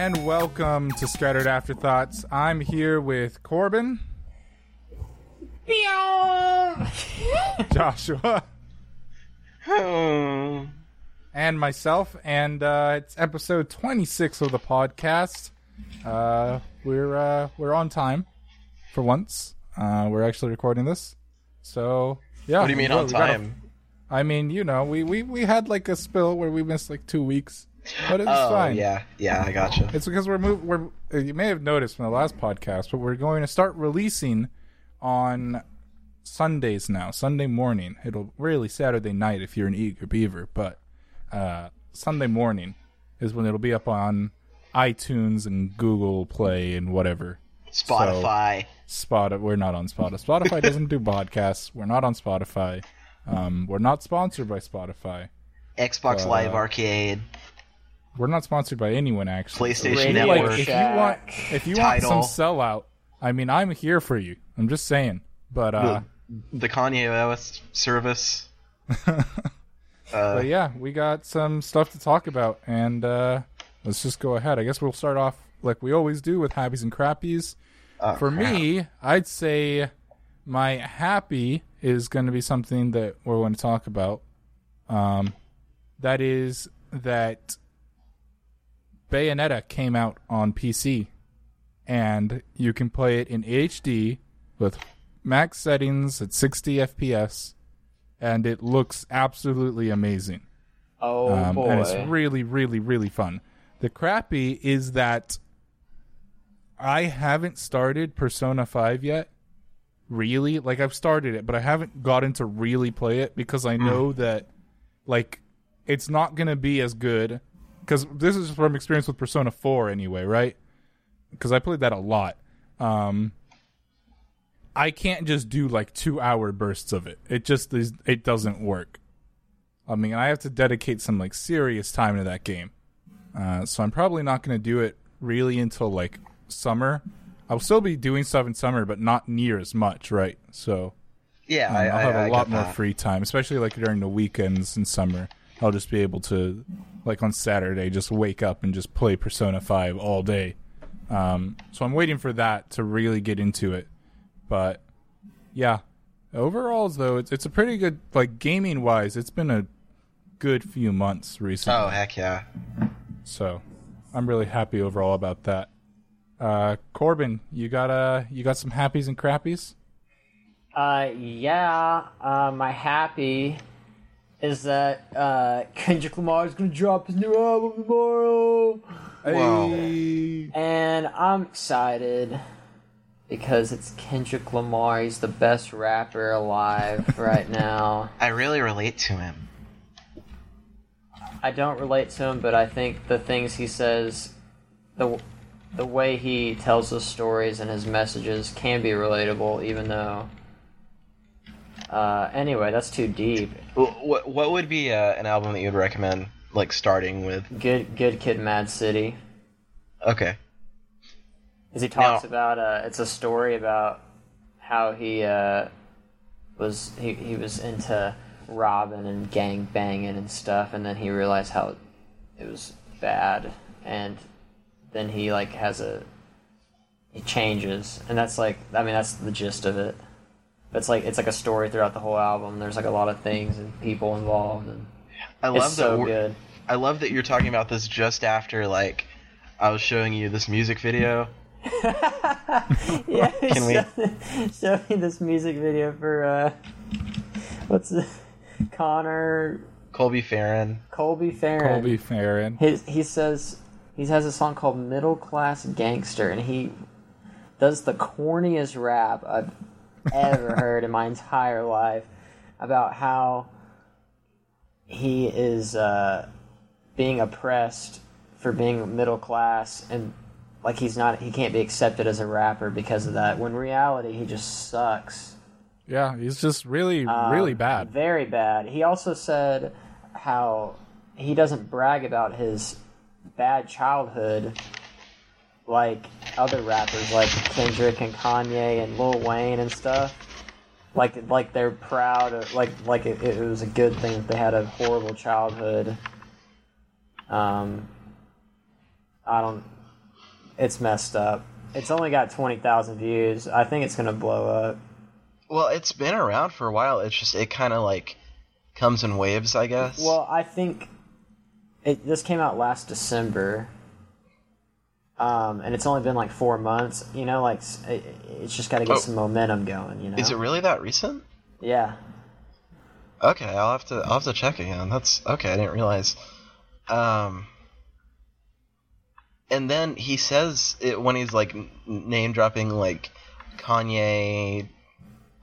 and welcome to Scattered Afterthoughts. I'm here with Corbin, Joshua, and myself, and uh, it's episode 26 of the podcast. Uh, we're uh, we're on time for once. Uh, we're actually recording this, so yeah. What do you mean on got a- time? I mean, you know, we, we we had like a spill where we missed like two weeks, but it's Oh fine. yeah, yeah, I gotcha. It's because we're move we're uh, you may have noticed from the last podcast, but we're going to start releasing on Sundays now. Sunday morning. It'll really Saturday night if you're an eager beaver, but uh, Sunday morning is when it'll be up on iTunes and Google Play and whatever. Spotify. Spot we're not on Spotify. Spotify doesn't do podcasts. We're not on Spotify. Um, we're not sponsored by Spotify. Xbox uh, Live Arcade. We're not sponsored by anyone actually. PlayStation If you, like, Network. if you want, if you want some sellout, I mean, I'm here for you. I'm just saying. But uh, the Kanye West service. uh, but yeah, we got some stuff to talk about, and uh, let's just go ahead. I guess we'll start off like we always do with happies and crappies. oh, For crap. me, I'd say my happy is going to be something that we're going to talk about. Um, that is that Bayonetta came out on PC, and you can play it in HD with max settings at 60 FPS, and it looks absolutely amazing. Oh Um, boy. and it's really, really, really fun. The crappy is that I haven't started Persona 5 yet. Really? Like, I've started it, but I haven't gotten to really play it because I know that, like, it's not going to be as good. Because this is from experience with Persona 4 anyway, right? Because I played that a lot. Um, I can't just do like two hour bursts of it. It just is, it doesn't work. I mean, I have to dedicate some like serious time to that game. Uh, so I'm probably not going to do it really until like summer. I'll still be doing stuff in summer, but not near as much, right? So yeah, um, I, I'll have a I lot more that. free time, especially like during the weekends in summer. I'll just be able to, like on Saturday, just wake up and just play Persona 5 all day. Um, so I'm waiting for that to really get into it. But yeah, overall, though, it's, it's a pretty good, like gaming wise, it's been a good few months recently. Oh heck yeah! So I'm really happy overall about that. Uh, Corbin, you got uh, you got some happies and crappies? Uh, yeah. Uh, my happy is that uh Kendrick Lamar is gonna drop his new album tomorrow, Whoa. Hey. and I'm excited because it's Kendrick Lamar. He's the best rapper alive right now. I really relate to him. I don't relate to him, but I think the things he says, the the way he tells his stories and his messages can be relatable, even though. Uh, anyway, that's too deep. What what would be uh, an album that you would recommend, like starting with? Good, good kid, Mad City. Okay. Because he talks Now- about uh, it's a story about how he uh, was he, he was into robbing and gang banging and stuff, and then he realized how it was bad, and then he like has a he changes, and that's like I mean that's the gist of it. It's like it's like a story throughout the whole album. There's like a lot of things and people involved, and I love it's that. so good. I love that you're talking about this just after like I was showing you this music video. yeah, Can we- show, show me this music video for uh, what's it? Connor Colby Farron. Colby Farron. Colby Farron. His, he says he has a song called "Middle Class Gangster," and he does the corniest rap I've ever heard in my entire life about how he is uh, being oppressed for being middle class and like he's not he can't be accepted as a rapper because of that when reality he just sucks Yeah, he's just really, Um, really bad. very bad he also said how he doesn't brag about his bad childhood like other rappers like Kendrick and Kanye and Lil Wayne and stuff like like they're proud of like like it, it was a good thing that they had a horrible childhood um I don't it's messed up. It's only got twenty thousand views. I think it's gonna blow up. Well, it's been around for a while. It's just it kind of like comes in waves, I guess. Well, I think it. This came out last December, um, and it's only been like four months. You know, like it, it's just got to get Oh. some momentum going. You know. is it really that recent? Yeah. Okay, I'll have to I'll have to check again. That's okay. I didn't realize. Um, and then he says it when he's like name dropping like Kanye,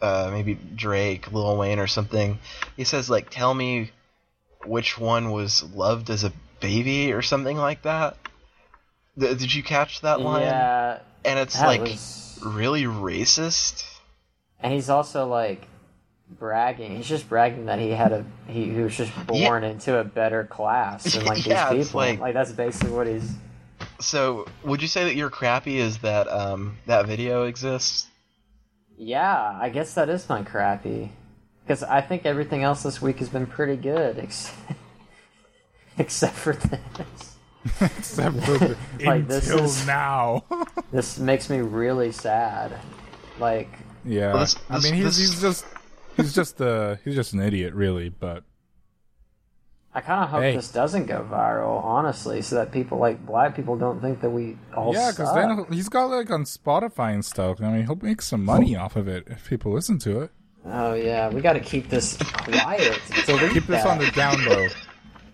uh, maybe Drake, Lil Wayne, or something. He says like, "Tell me which one was loved as a baby" or something like that. Th- did you catch that line? Yeah. And it's like was. really racist. And he's also like bragging. He's just bragging that he had a he, he was just born into a better class than like Yeah, these people. like- Like, that's basically what he's. So, would you say that you're crappy is that um that video exists? Yeah, I guess that is my crappy. Because I think everything else this week has been pretty good, ex- except for this. Except for the, Like, this until is- now. This makes me really sad. Like, yeah. Well, this- I mean, he's, this- he's just he's just uh he's just an idiot, really. But I kind of hope Hey. this doesn't go viral, honestly, so that people like black people don't think that we all yeah, because then he's got like on Spotify and stuff. I mean, he'll make some money off of it if people listen to it. Oh yeah, we got to keep this quiet. Delete Keep this on the down low.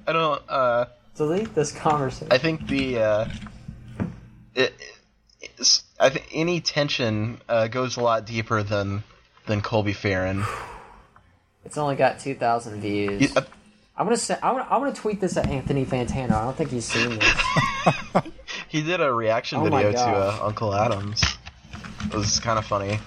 I don't. Uh, Delete this conversation. I think the uh, it, it's, I think any tension uh, goes a lot deeper than than Colby Farron. It's only got two thousand views. You- uh, I'm gonna say I'm gonna, I'm gonna tweet this at Anthony Fantano. I don't think he's seen this. he did a reaction Oh video to uh, Uncle Adams. It was kind of funny.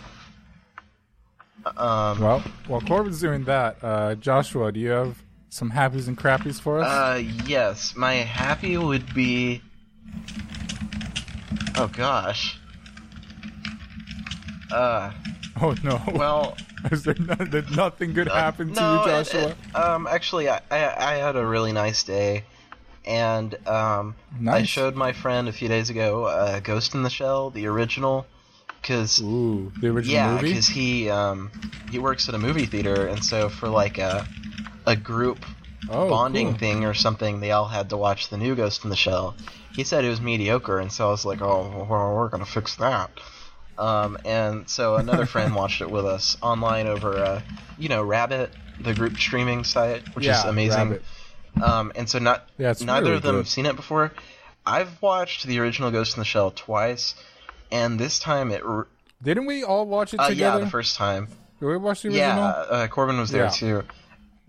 Um, Well, while Corbin's doing that, uh, Joshua, do you have some happies and crappies for us? Uh, yes, my happy would be. Oh gosh. Uh, oh no! well, Is there no, did nothing good happen to no, you, Joshua? it- um, actually, I, I I had a really nice day, and um, I showed my friend a few days ago uh, Ghost in the Shell, the original, because the original yeah, movie. because he um he works at a movie theater, and so for like a a group Oh, bonding cool. thing or something, they all had to watch the new Ghost in the Shell. He said it was mediocre, and so I was like, oh, well, we're gonna fix that. Um, and so another friend watched it with us online over, uh, you know, Rabbit, the group streaming site, which is amazing. Um, and so not Yeah, neither really of them good. have seen it before. I've watched the original Ghost in the Shell twice, and this time it. r- Didn't we all watch it Uh, yeah, the first time. Did we watch the original? Yeah, uh, Corbin was there Yeah. too.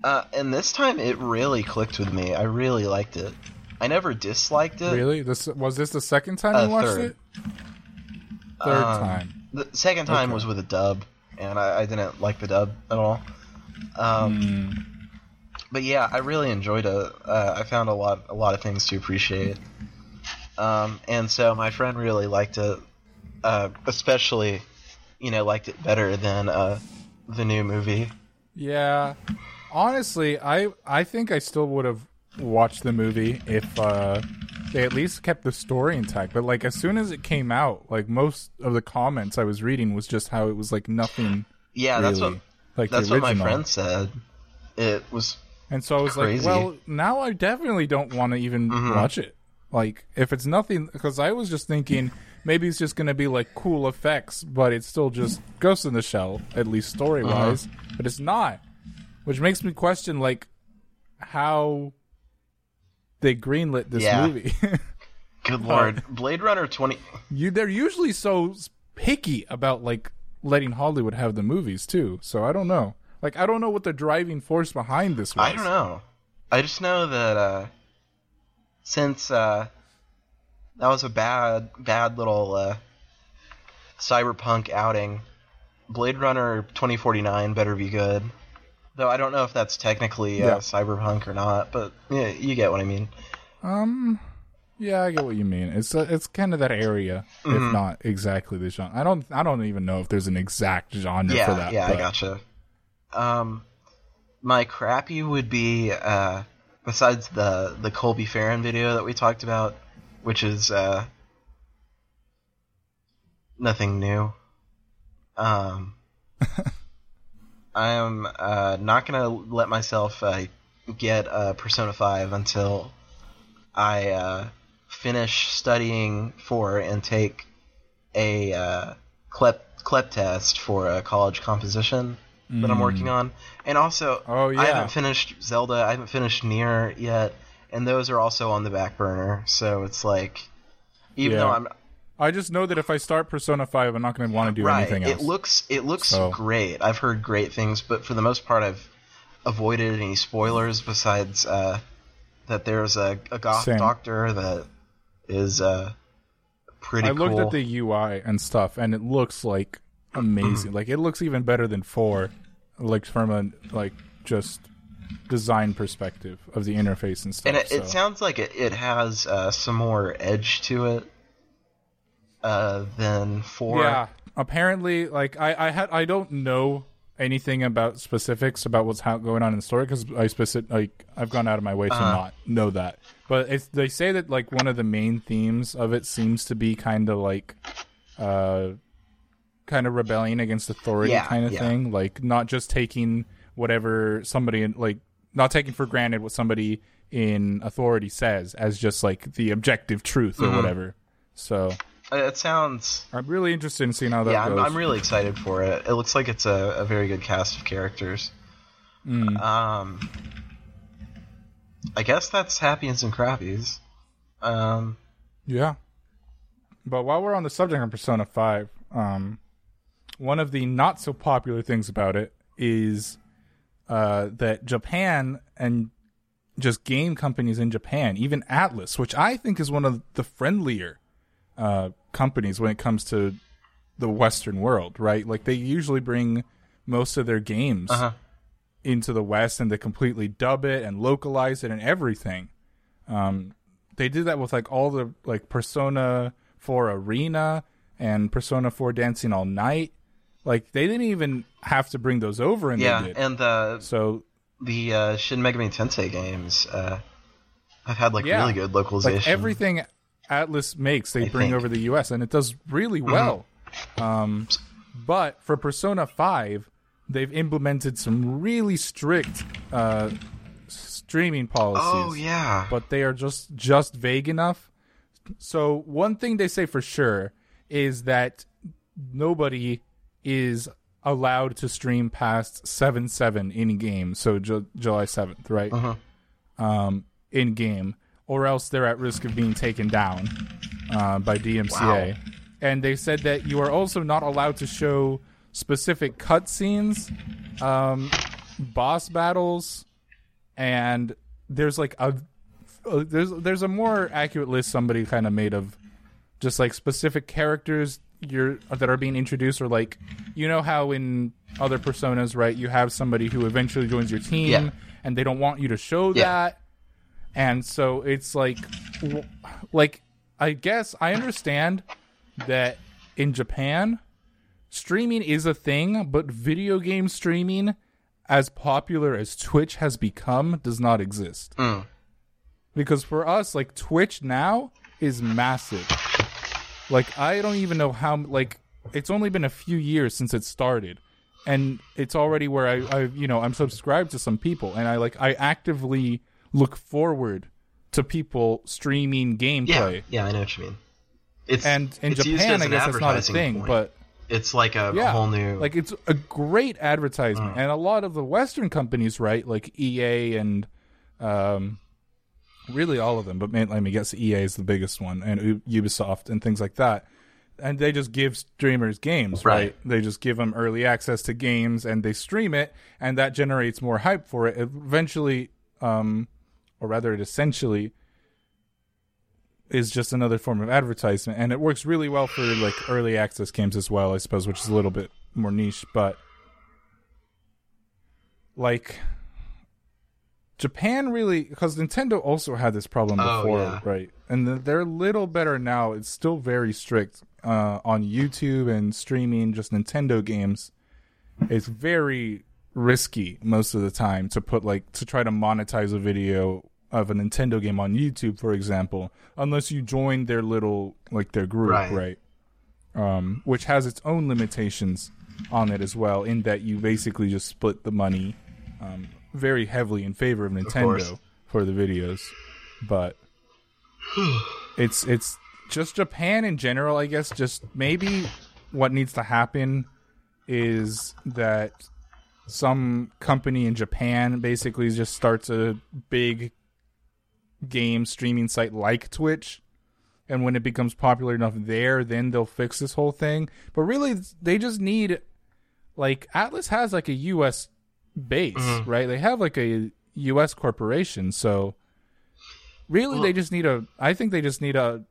Uh, and this time it really clicked with me. I really liked it. I never disliked it. Really? This was this the second time Uh, you watched third. it? Third Um, time. The second time Okay. was with a dub, and I, I didn't like the dub at all. Um, Hmm. But yeah, I really enjoyed it. Uh, I found a lot, a lot of things to appreciate. Um, and so my friend really liked it, uh, especially, you know, liked it better than uh, the new movie. Yeah. Honestly, I I think I still would have watched the movie if uh, they at least kept the story intact. But like as soon as it came out, like most of the comments I was reading was just how it was like nothing. Yeah, really, that's what like that's what my friend said. It was And so I was Crazy. like, well, now I definitely don't want to even Mm-hmm. watch it. Like, if it's nothing, because I was just thinking maybe it's just going to be like cool effects, but it's still just Ghost in the Shell, at least story wise. Uh-huh. But it's not, which makes me question like how they greenlit this Yeah. movie. good lord. Blade Runner twenty. you, they're usually so picky about like letting Hollywood have the movies too. So I don't know. Like, I don't know what the driving force behind this was. I don't know. I just know that uh, since uh, that was a bad, bad little uh, cyberpunk outing, Blade Runner 2049 better be good. Though I don't know if that's technically uh, Yeah. cyberpunk or not, but yeah, you get what I mean. Um, yeah, I get what you mean. It's uh, it's kind of that area, Mm-hmm. if not exactly the genre. I don't I don't even know if there's an exact genre yeah, for that. yeah, but- I gotcha. Um, my crappy would be uh, besides the the Colby Farron video that we talked about, which is uh, nothing new. Um, I am uh, not gonna let myself uh, get uh, Persona Five until I uh, finish studying for and take a uh, CLEP CLEP test for a college composition that I'm working on, and also Oh, yeah. I haven't finished Zelda. I haven't finished Nier yet, and those are also on the back burner. So it's like, even Yeah. though I'm I just know that if I start Persona Five, I'm not going to want to do right, anything else. it looks it looks So- great. I've heard great things, but for the most part, I've avoided any spoilers. Besides uh, that, there's a, a goth Same. doctor that is uh, pretty I looked at the UI and stuff, and it looks like amazing. like it looks even better than four, like from a like just design perspective of the interface and stuff. and it, so. it sounds like it, it has uh, some more edge to it uh, than four. yeah. Apparently, like I, I had I don't know anything about specifics about what's how, going on in the story because I specific like I've gone out of my way to Uh-huh. not know that. But it's they say that like one of the main themes of it seems to be kind of like, uh, kind of rebellion against authority Yeah, kind of yeah. thing. Like not just taking whatever somebody in like not taking for granted what somebody in authority says as just like the objective truth or Mm-hmm. whatever. So Uh, it sounds. I'm really interested in seeing how that Yeah, I'm, goes. I'm really excited for it. It looks like it's a, a very good cast of characters. Mm. Um, I guess that's Happies and some Crappies. Um, Yeah. But while we're on the subject of Persona 5, um, one of the not so popular things about it is uh, that Japan and just game companies in Japan, even Atlus, which I think is one of the friendlier uh, companies when it comes to the Western world, right? Like they usually bring most of their games Uh-huh. into the West and they completely dub it and localize it and everything. Um, they did that with like all the like Persona 4 Arena and Persona 4 Dancing All Night. Like they didn't even have to bring those over, and yeah, and the so the uh, Shin Megami Tensei games uh, I've had like Yeah. really good localization. like everything Atlus makes, they I bring think. over the US, and it does really well. Um, but for Persona Five, they've implemented some really strict uh, streaming policies. Oh yeah, but they are just just vague enough. So one thing they say for sure is that nobody is allowed to stream past seven seven in game. So Ju- July seventh, right? Um, in game, or else they're at risk of being taken down uh, by DMCA. Wow. And they said that you are also not allowed to show specific cutscenes, um, boss battles, and there's like a uh, there's there's a more accurate list somebody kind of made of just like specific characters you're that are being introduced or like you know how in other personas right you have somebody who eventually joins your team Yeah. and they don't want you to show Yeah. that and so it's like like i guess i understand that in japan streaming is a thing but video game streaming as popular as twitch has become does not exist Mm. because for us like twitch now is massive like i don't even know how like it's only been a few years since it started and it's already where i, I you know i'm subscribed to some people and i like i actively look forward to people streaming gameplay yeah. yeah I know what you mean. It's and in it's japan i guess that's not a thing point. but it's like a, a yeah, whole new like it's a great advertisement, Mm. and a lot of the Western companies, right, like EA and um, really all of them, but man, let me guess, EA is the biggest one, and Ubisoft and things like that. And they just give streamers games, right? Right. They just give them early access to games, and they stream it, and that generates more hype for it. Eventually, um, or rather, it essentially is just another form of advertisement and it works really well for like early access games as well i suppose which is a little bit more niche but like japan really because nintendo also had this problem Oh, before yeah. right and they're a little better now it's still very strict uh, on youtube and streaming just nintendo games it's very risky most of the time to put like to try to monetize a video of a Nintendo game on YouTube, for example, unless you join their little like their group, right? Right. um, which has its own limitations on it as well, in that you basically just split the money um, very heavily in favor of. Nintendo for the videos. But it's it's just Japan in general, I guess. Just maybe what needs to happen is that some company in Japan basically just starts a big game streaming site like Twitch. And when it becomes popular enough there, then they'll fix this whole thing. But really, they just need, like, Atlus has like a U.S. base, right? They have like a U.S. corporation. So really, they just need a, I think they just need a,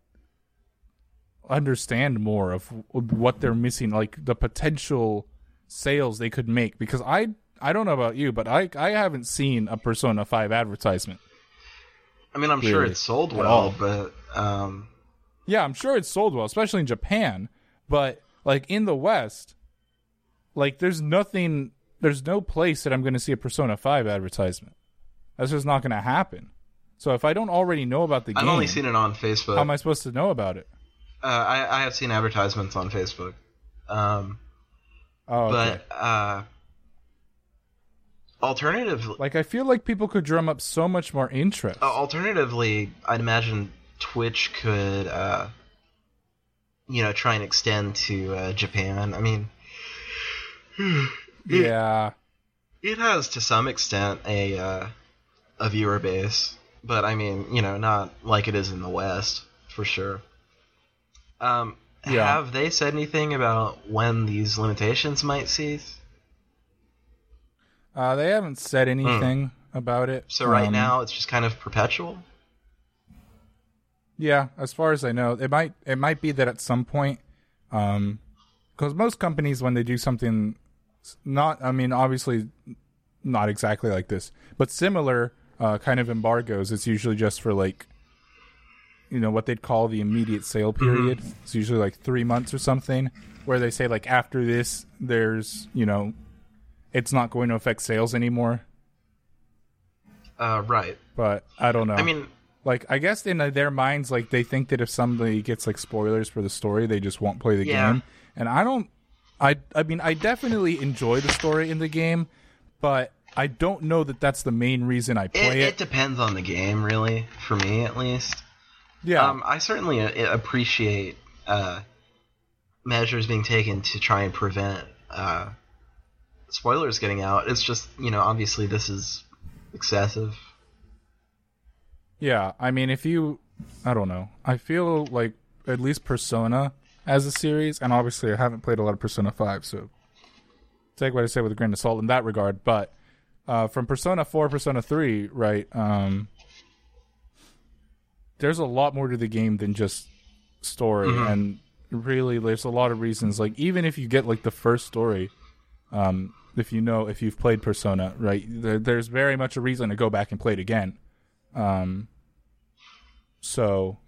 understand more of what they're missing, like the potential sales they could make. Because I, I don't know about you, but I, I haven't seen a Persona 5 advertisement. I mean, I'm sure Really? it's sold well, but um, Yeah, I'm sure it's sold well, especially in Japan. But like in the West, like there's nothing, there's no place that I'm going to see a Persona 5 advertisement. That's just not going to happen. So if I don't already know about the game. I've only seen it on Facebook. how am I supposed to know about it? uh, I, I have seen advertisements on Facebook. Um, Oh, okay. but uh, alternative, like I feel like people could drum up so much more interest. uh, alternatively, I'd imagine Twitch could, uh, you know, try and extend to uh, Japan. I mean, yeah, it has to some extent a uh, a viewer base, but I mean, you know, not like it is in the West for sure. Um, Yeah. Have they said anything about when these limitations might cease? uh, they haven't said anything about it. So right Um, now, it's just kind of perpetual. Yeah, as far as I know, it might it might be that at some point, um, because most companies when they do something, not I mean obviously, not exactly like this, but similar uh, kind of embargoes. It's usually just for like, you know, what they'd call the immediate sale period. It's usually like three months or something, where they say like after this, there's you know, it's not going to affect sales anymore. Uh, right. But I don't know. I mean, Like I guess in their minds, like they think that if somebody gets like spoilers for the story, they just won't play the Yeah. game. And I don't. I I mean I definitely enjoy the story in the game, but I don't know that that's the main reason I it, play it it. depends on the game, really. For me, at least. yeah, Um, I certainly uh, appreciate uh, measures being taken to try and prevent uh, spoilers getting out. It's just, you know, obviously this is excessive. yeah. I mean, if you, I don't know. I feel like at least Persona as a series, and obviously I haven't played a lot of Persona Five, so take what I say with a grain of salt in that regard. But uh, from Persona Four, Persona Three, right? Um, there's a lot more to the game than just story, and really, there's a lot of reasons. Like even if you get like the first story, um, if you know if you've played Persona, right? There, there's very much a reason to go back and play it again. Um, so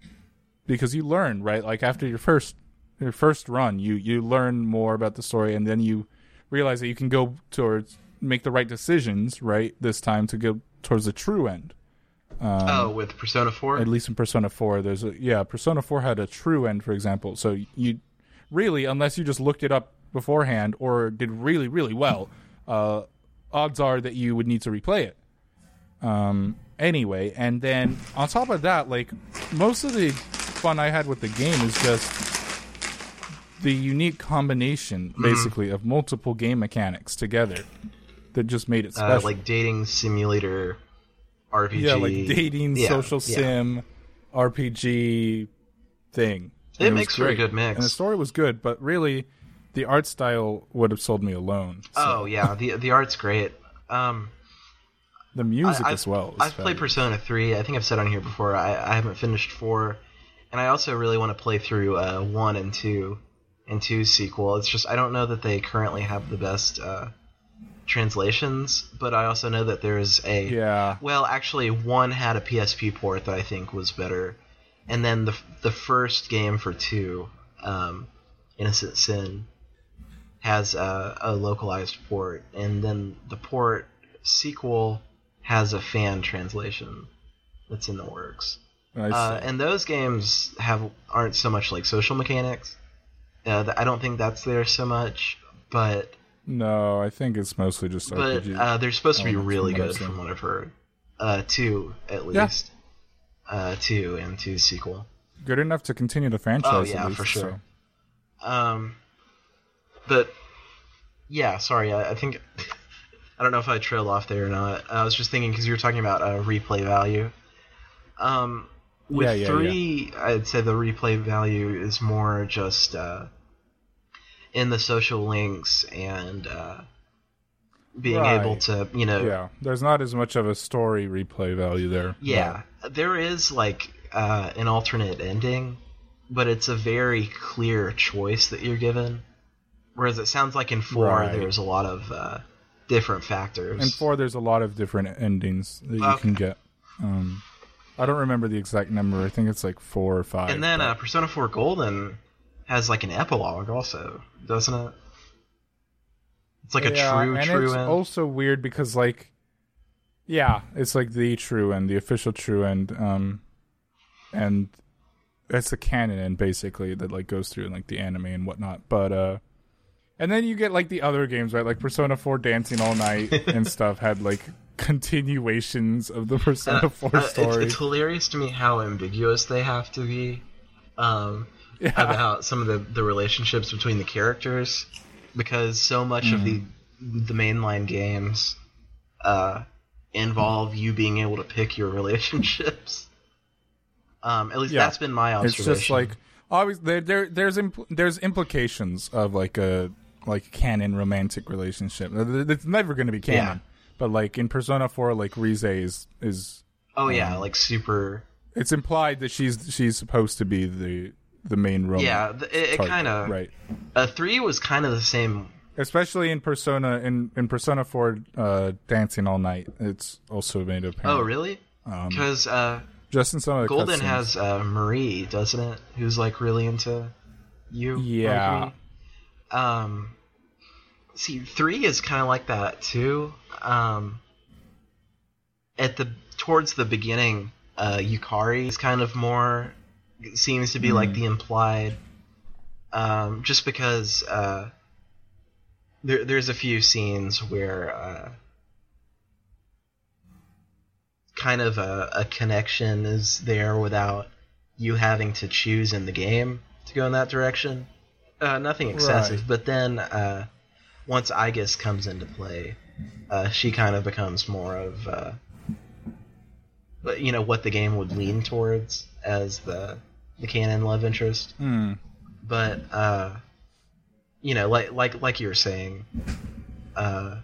because you learn right like after your first your first run you you learn more about the story and then you realize that you can go towards make the right decisions right this time to go towards the true end. Oh, with Persona 4? Um, at least in persona 4 there's a yeah persona 4 had a true end for example. So you really unless you just looked it up beforehand or did really really well uh odds are that you would need to replay it. Um anyway and then on top of that like most of the fun i had with the game is just the unique combination basically of multiple game mechanics together that just made it uh, special like dating simulator RPG. yeah, like dating, Yeah, social yeah. sim, RPG thing. It was makes for a good mix. and the story was good. But really, the art style would have sold me alone. So Oh yeah, the the art's great. Um, the music I- as well. I've played. Persona 3. I think I've said on here before. I, I haven't finished 4. And I also really want to play through uh, 1 and 2 and 2's sequel. It's just, I don't know that they currently have the best uh, translations, but I also know that there's a. Yeah, Well, actually, 1 had a PSP port that I think was better. And then the, the first game for 2, um, Innocent Sin, has a, a localized port. And then the port sequel has a fan translation that's in the works. Uh, and those games have aren't so much like social mechanics Uh, I don't think that's there so much, but No, I think it's mostly just but RPG. uh, they're supposed to be really from good from what I've heard. Uh, two at Yeah. least. Uh, two and two sequel. Good enough to continue the franchise. Oh, yeah, least, for sure. so. Um, but yeah, sorry. I, I think I don't know if I trailed off there or not. I was just thinking because you were talking about uh, replay value. Um, with Yeah, yeah, three, I'd say the replay value is more just uh, in the social links and uh, being Right. able to, you know, Yeah, there's not as much of a story replay value there. Yeah, there is like uh, an alternate ending, but it's a very clear choice that you're given. Whereas it sounds like in four, Right. there's a lot of uh, different factors. In four, there's a lot of different endings that you Okay. can get. Um, I don't remember the exact number. I think it's like four or five. and then but- uh, Persona 4 Golden has like an epilogue also, doesn't it? It's like a Yeah, true, and true it's end. also weird because like, yeah, it's like the true end, the official true end, um, and that's the canon end basically that like goes through in like the anime and whatnot. But uh, and then you get like the other games, right? Like Persona Four Dancing All Night and stuff had like continuations of the Persona Uh, Four uh, it's, it's hilarious to me how ambiguous they have to be um, Yeah. about some of the, the relationships between the characters, because so much of the the mainline games uh, involve you being able to pick your relationships. Um, at least Yeah. that's been my observation. It's just like obviously there, there there's impl- there's implications of like a like canon romantic relationship. It's never going to be canon. Yeah. But like in Persona 4 like Rise is is oh yeah, um, like super. it's implied that she's she's supposed to be the the main romance. Yeah, it, it kind of. right. Uh, three was kind of the same. Especially in Persona in in Persona 4 uh dancing all night. It's also made apparent. Oh really? Um, Because uh, just in some of the Golden has uh, Marie, doesn't it? Who's like really into you. Yeah. like. Um. See, three is kind of like that too. Um. At the towards the beginning, uh, Yukari is kind of more seems to be like Mhm. the implied. Um, just because uh, there there's a few scenes where uh, kind of a, a connection is there without you having to choose in the game to go in that direction. Uh, nothing excessive, Right. but then uh, once Aigis comes into play, uh, she kind of becomes more of, uh, but, you know, what the game would lean towards as the the canon love interest. Hmm. But uh, you know, like like like you were saying, uh,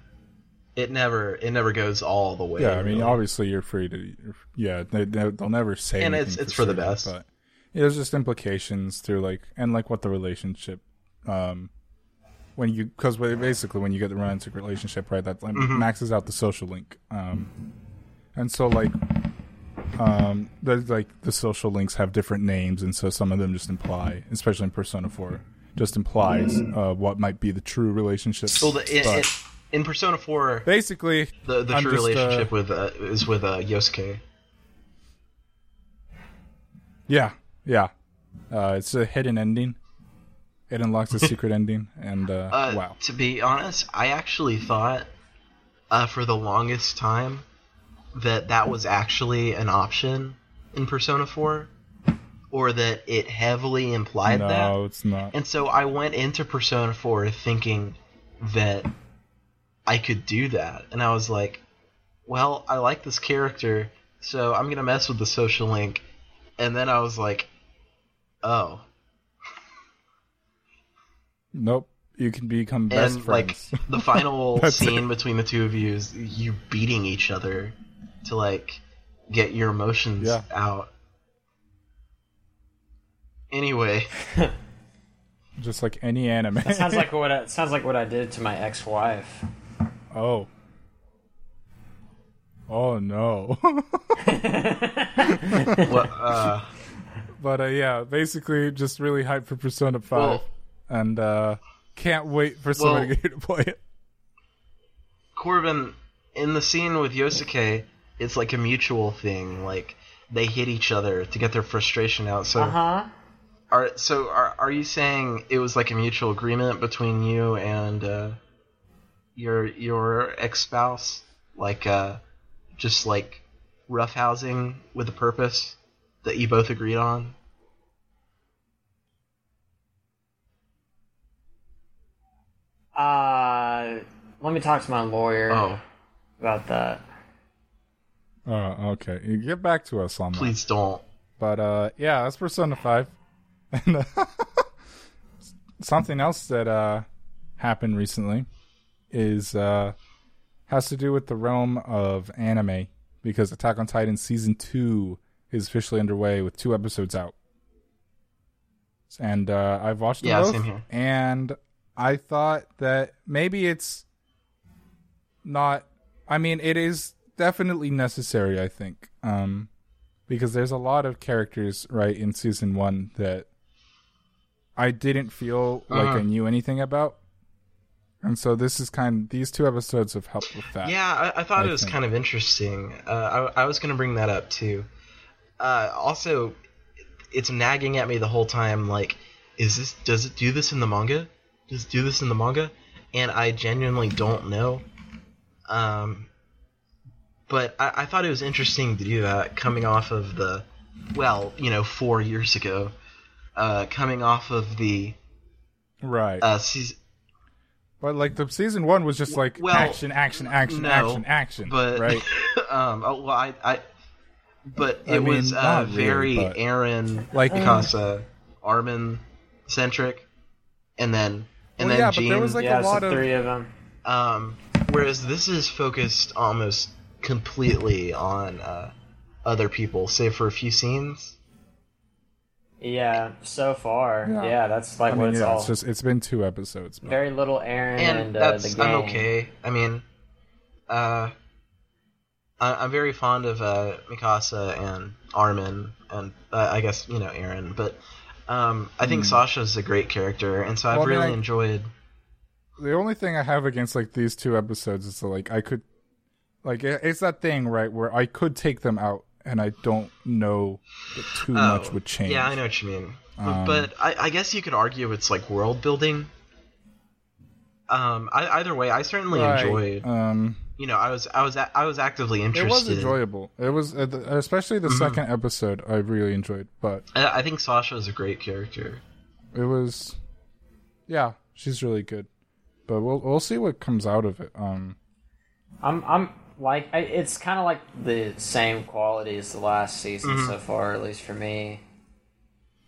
it never it never goes all the way. Yeah, I mean, really. obviously you're free to. Yeah, they, they- they'll never say. And it's- it's for the certain, best. But yeah, there's just implications through like and like what the relationship, um, when you because basically when you get the romantic relationship right, that like, Mhm. maxes out the social link. Um, and so like, um, there's like the social links have different names, and so some of them just imply, especially in Persona Four, just implies uh, what might be the true relationship. Well, the, But it, in Persona Four, basically, the the true just, uh, relationship with uh, is with uh, Yosuke. Yeah, yeah. Uh, it's a hidden ending. It unlocks a secret ending, and uh, Uh, wow. To be honest, I actually thought uh, for the longest time that that was actually an option in Persona Four, or that it heavily implied No, that. No, it's not. And so I went into Persona 4 thinking that I could do that. And I was like, well, I like this character, so I'm going to mess with the social link. And then I was like, oh. Nope. You can become best and like the final scene between the two of you is you beating each other to like get your emotions Yeah. out. Anyway, Just like any anime. That sounds like what I, sounds like what I did to my ex-wife. oh. Oh no. what uh but uh, yeah, basically just really hyped for Persona Five, Well- and uh, can't wait for somebody Well- to play it. Corbin, in the scene with Yosuke, it's like a mutual thing. Like they hit each other to get their frustration out. So, Uh huh. Are so are are you saying it was like a mutual agreement between you and uh, your your ex spouse, like uh, just like roughhousing with a purpose that you both agreed on? Uh, let me talk to my lawyer Oh, about that. Oh, okay. You get back to us on that. please don't. But uh, yeah, that's Persona Five. And uh, something else that uh happened recently is uh has to do with the realm of anime because Attack on Titan season two is officially underway with two episodes out. And uh, I've watched Yeah, both, same here. and I thought that maybe it's not. I mean, it is definitely necessary. I think, um, because there's a lot of characters right in season one that I didn't feel like I Uh-huh. knew anything about, and so this is kind. Of, These two episodes have helped with that. Yeah, I, I thought I it was think. kind of interesting. Uh, I, I was going to bring that up too. Uh, also, it's nagging at me the whole time. Like, is this? Does it do this in the manga? Does it do this in the manga? And I genuinely don't know. Um, but I, I thought it was interesting to do that coming off of the, well, you know, four years ago, uh, coming off of the right. uh, season. but like the season one was just like well, action, action, action, no, action, action. but right. um, oh, well, I, I, but I it mean, was uh, not really, very Eren Like- Mikasa, Armin centric, and then and Well, then yeah, but there was, like, yeah, a lot the of- three of them. um, whereas this is focused almost completely on uh, other people, save for a few scenes. Yeah, so far, Yeah. yeah, that's like I what mean, it's yeah, all. it's just it's been two episodes. But Very little Eren and, and, uh, that's the gang. I'm okay. I mean, uh, I, I'm very fond of uh, Mikasa and Armin, and uh, I guess you know Eren, but um, I think Sasha's a great character, and so I've. Well, really I- enjoyed. the only thing I have against like these two episodes is that, like I could, like it's that thing right where I could take them out and I don't know that too much Oh, would change. Yeah, I know what you mean, Um, but I, I guess you could argue it's like world building. Um, I, either way, I certainly Right. enjoyed. Um, You know, I was I was I was actively interested. it was enjoyable. It was uh, the- especially Mm-hmm. the second episode. I really enjoyed, but I, I think Sasha is a great character. it was, yeah, she's really good. But we'll we'll see what comes out of it. Um, I'm, I'm like, I, it's kind of like the same quality as the last season Mm-hmm. so far, at least for me.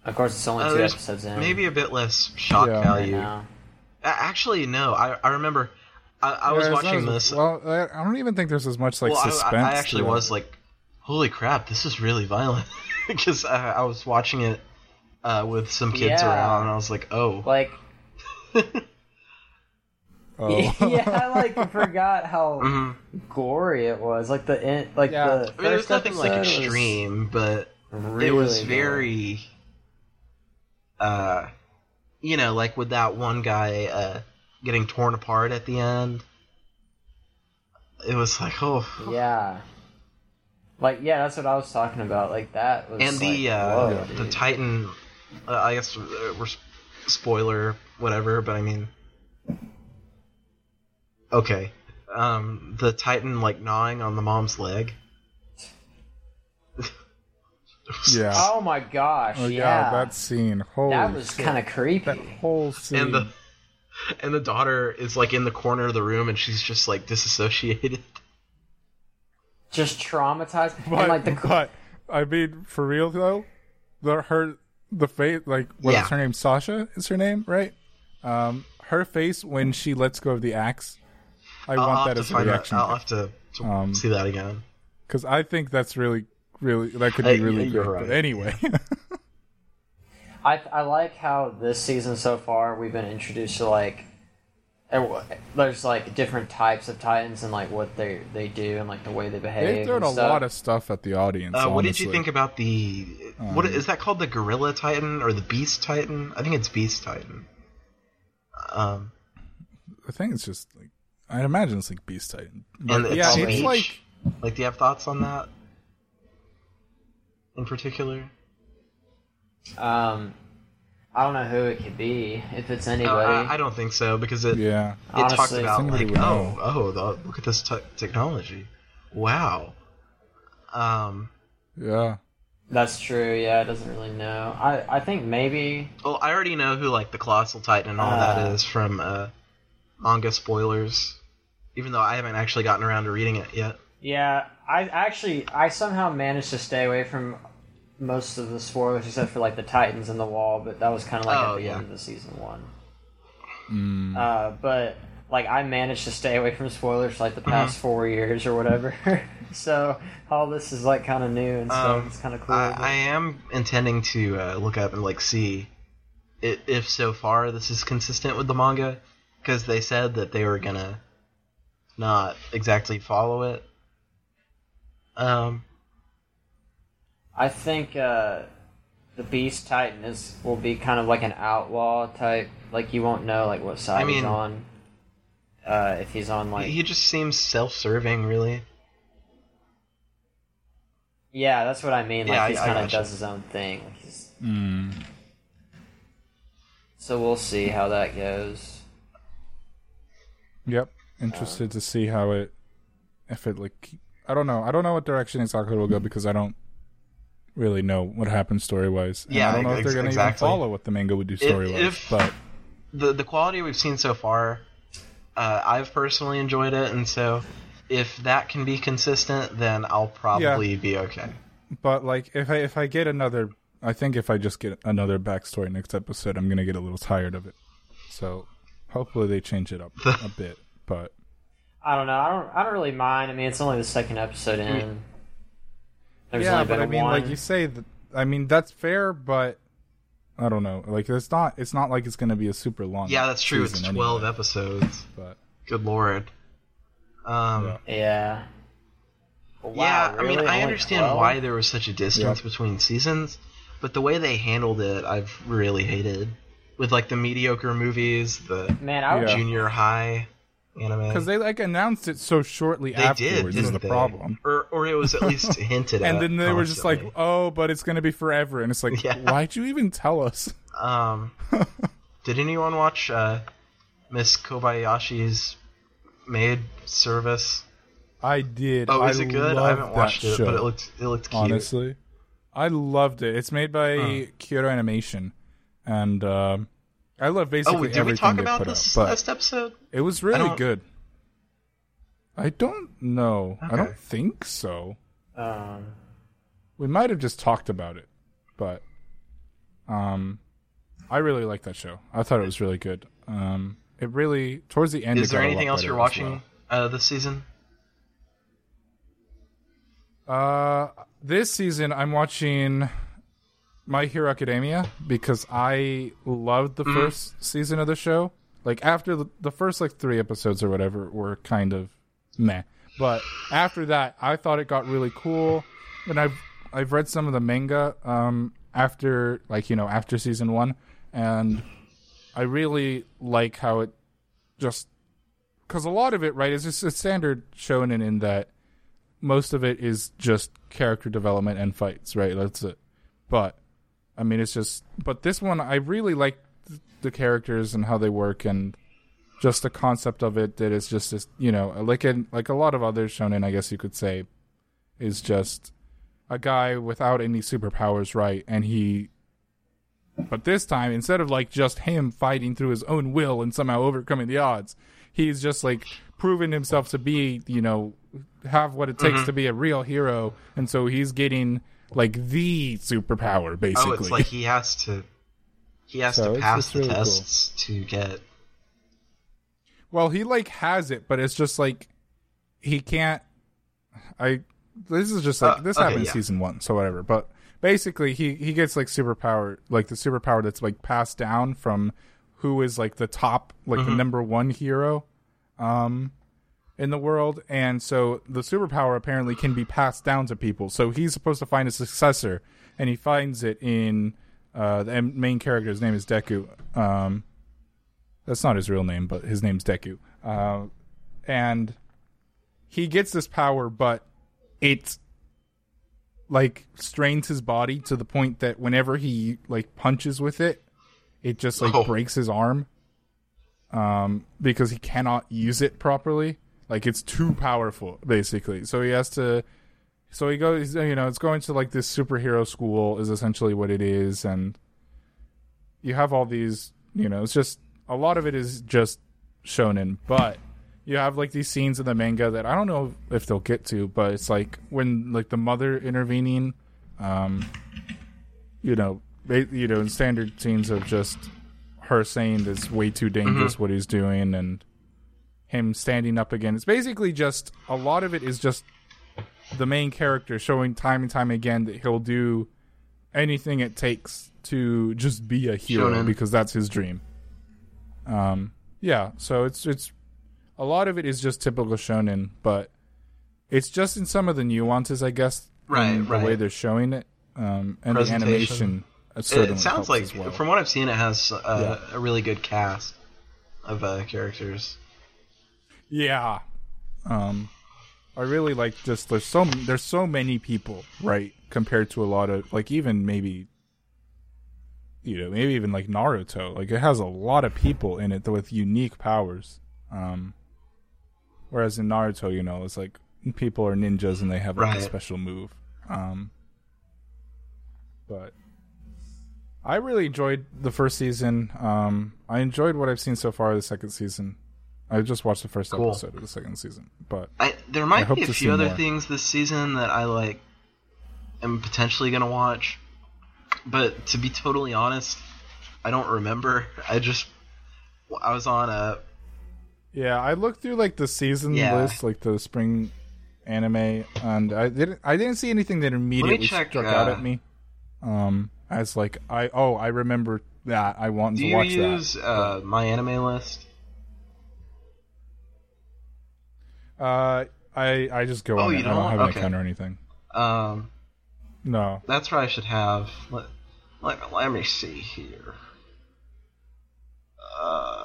Of course, it's only Uh, two episodes in. Maybe a bit less shock Yeah. value. now. Actually, no. I, I remember I, I was yeah, it's not watching as- this. Well, I I don't even think there's as much like well, suspense. I, I actually to it. was like, "Holy crap, this is really violent," because I, I was watching it uh, with some kids Yeah. around, and I was like, "Oh, Like, Oh. yeah, I like forgot how Mhm. gory it was. Like the in, like Yeah. the I mean, there was nothing like extreme, but really it was gory. very, uh, you know, like with that one guy uh, getting torn apart at the end. It was like, oh, Yeah. Like yeah, that's what I was talking about. Like that was and the like, uh, whoa, the dude. Titan. Uh, I guess uh, we're spoiler, whatever. But I mean, okay. Um, the Titan like gnawing on the mom's leg. yeah. Oh my gosh! Oh, yeah, that scene. Holy that was kind of creepy. that whole scene. and the and the daughter is like in the corner of the room, and she's just like disassociated. Just traumatized. but, and like the but I mean, for real though, the her the face like what's Yeah. her name? Sasha is her name, right? Um, her face when she lets go of the axe. I I'll, want that as a find that. reaction I'll have to, to Um, see that again. because I think that's really, really that could be really you're good. right. But anyway, I I like how this season so far we've been introduced to like er- there's like different types of titans and like what they they do and like the way they behave. they thrown and a stuff. lot of stuff at the audience. Uh, what did you think about the what Um, is that called? The Gorilla Titan or the Beast Titan? I think it's Beast Titan. Um, I think it's just like I imagine it's like Beast Titan. and But it's yeah, speech. it's like like, do you have thoughts on that in particular? Um, I don't know who it could be. If it's Uh, anybody, I, I don't think so because it Yeah. it talks about like oh oh the, look at this te- technology, wow. Um. Yeah. that's true. Yeah, it doesn't really know. I I think maybe. Well, I already know who like the colossal titan and all Uh. that is from uh, manga spoilers. Even though I haven't actually gotten around to reading it yet. Yeah, I actually I somehow managed to stay away from most of the spoilers except for like the Titans and the Wall, but that was kind of like Oh, at the yeah. end of the season one. Mm. Uh, but like I managed to stay away from spoilers for like the Mm-hmm. past four years or whatever. so all this is like kind of new and stuff. Um, it's kind of cool. I, I am intending to uh, look up and like see i if so far this is consistent with the manga because they said that they were gonna not exactly follow it. Um. I think uh, the Beast Titan is will be kind of like an outlaw type. Like you won't know like what side I he's on. Uh, if he's on like he just seems self-serving, really. yeah, that's what I mean. Like Yeah, I- he's kind of gotcha. does his own thing. Like he's Mm. so we'll see how that goes. Yep. Interested to see how it, if it like, I don't know. I don't know what direction exactly will go because I don't really know what happens story wise. Yeah, I don't know if they're going to exactly. even follow what the manga would do story wise. But the the quality we've seen so far, uh, I've personally enjoyed it, and so if that can be consistent, then I'll probably be okay. but like if I if I get another, I think if I just get another backstory next episode, I'm going to get a little tired of it. So hopefully they change it up a bit. But I don't know. I don't. I don't really mind. I mean, it's only the second episode in. There's yeah, only but been I mean, one. like you say, that, I mean that's fair, but. I don't know. Like it's not. It's not like it's going to be a super long. Yeah, that's true. It's twelve anyway, episodes. But Good lord. Um, Yeah. yeah. Wow, yeah, I mean. I understand 12? why there was such a distance Yep. between seasons, but the way they handled it, I've really hated. With like the mediocre movies, the Man, I would Yeah. junior high anime. because they like announced it so shortly they afterwards did, is didn't the they? problem. Or, or it was at least hinted at. And then they were just like, "Oh, but it's going to be forever," and it's like, Yeah. "Why'd you even tell us?" Um, did anyone watch uh, Miss Kobayashi's Maid Service? I did. Oh, is I it good? I haven't watched it, show, but it looked it looked cute. honestly. I loved it. It's made by Huh. Kyoto Animation, and um I love basically Oh, did everything we talk about this out. Last episode? it was really don't- good. I don't know. I don't think so. Um, We might have just talked about it, but um, I really like that show. I thought it was really good. Um, it really towards the end. Is it there got a anything lot else you're as watching uh, this season? Uh, this season I'm watching My Hero Academia because I loved the Mhm. first season of the show. Like after the, the first like three episodes or whatever were kind of meh, but after that I thought it got really cool. And I've I've read some of the manga um, after like you know after season one, and I really like how it just because a lot of it right is just a standard shonen in that most of it is just character development and fights right that's it but i mean it's just but this one i really like the characters and how they work and just the concept of it that is just this you know like in like a lot of other shonen i guess you could say is just a guy without any superpowers right and he but this time instead of like just him fighting through his own will and somehow overcoming the odds he's just like proven himself to be you know have what it takes Mhm. to be a real hero and so he's getting like the superpower basically Oh, it's like he has to he has So to pass the really cool. tests to get. Well, he like has it, but it's just like he can't. I. This is just like Uh, this okay, happened in yeah. season one, so whatever. But basically, he he gets like superpower, like the superpower that's like passed down from who is like the top, like the Mhm. number one hero, um, in the world, and so the superpower apparently can be passed down to people. So he's supposed to find a successor, and he finds it in uh, the main character's name is Deku. Um, that's not his real name, but his name's Deku. Uh, and he gets this power, but it like strains his body to the point that whenever he like punches with it, it just like Oh. breaks his arm um because he cannot use it properly like it's too powerful basically. So he has to so he goes you know it's going to like this superhero school is essentially what it is and you have all these you know it's just a lot of it is just shonen but you have like these scenes in the manga that i don't know if they'll get to but it's like when like the mother intervening um you know you know in standard scenes of just her saying it's way too dangerous what he's doing and him standing up again it's basically just a lot of it is just the main character showing time and time again that he'll do anything it takes to just be a hero Shonen. because that's his dream. Um, yeah, so it's it's a lot of it is just typical shonen, but it's just in some of the nuances, I guess, Right, in the way they're showing it, um, and the animation. It, it sounds like, well. from what I've seen, it has uh, a really good cast of uh, characters. Yeah. Um I really like just there's so there's so many people, right, compared to a lot of like even maybe you know, maybe even like Naruto. Like it has a lot of people in it with unique powers. Um whereas in Naruto, you know, it's like people are ninjas and they have like a special move. Um but I really enjoyed the first season. Um I enjoyed what I've seen so far of the second season. I just watched the first Cool. episode of the second season, but I, there might hope be a few other more. things this season that I like am potentially gonna watch, but to be totally honest, I don't remember. I just I was on a yeah, I looked through like the season Yeah. list, like the spring anime, and I didn't I didn't see anything that immediately check, struck out uh, at me. Um, as like I oh I remember that I want Do to you watch use that. uh, MyAnimeList? Uh, I I just go Oh, on you it. I don't don't? have an Okay. account or anything. Um, No. that's what I should have. Let, let, let me see here. Uh,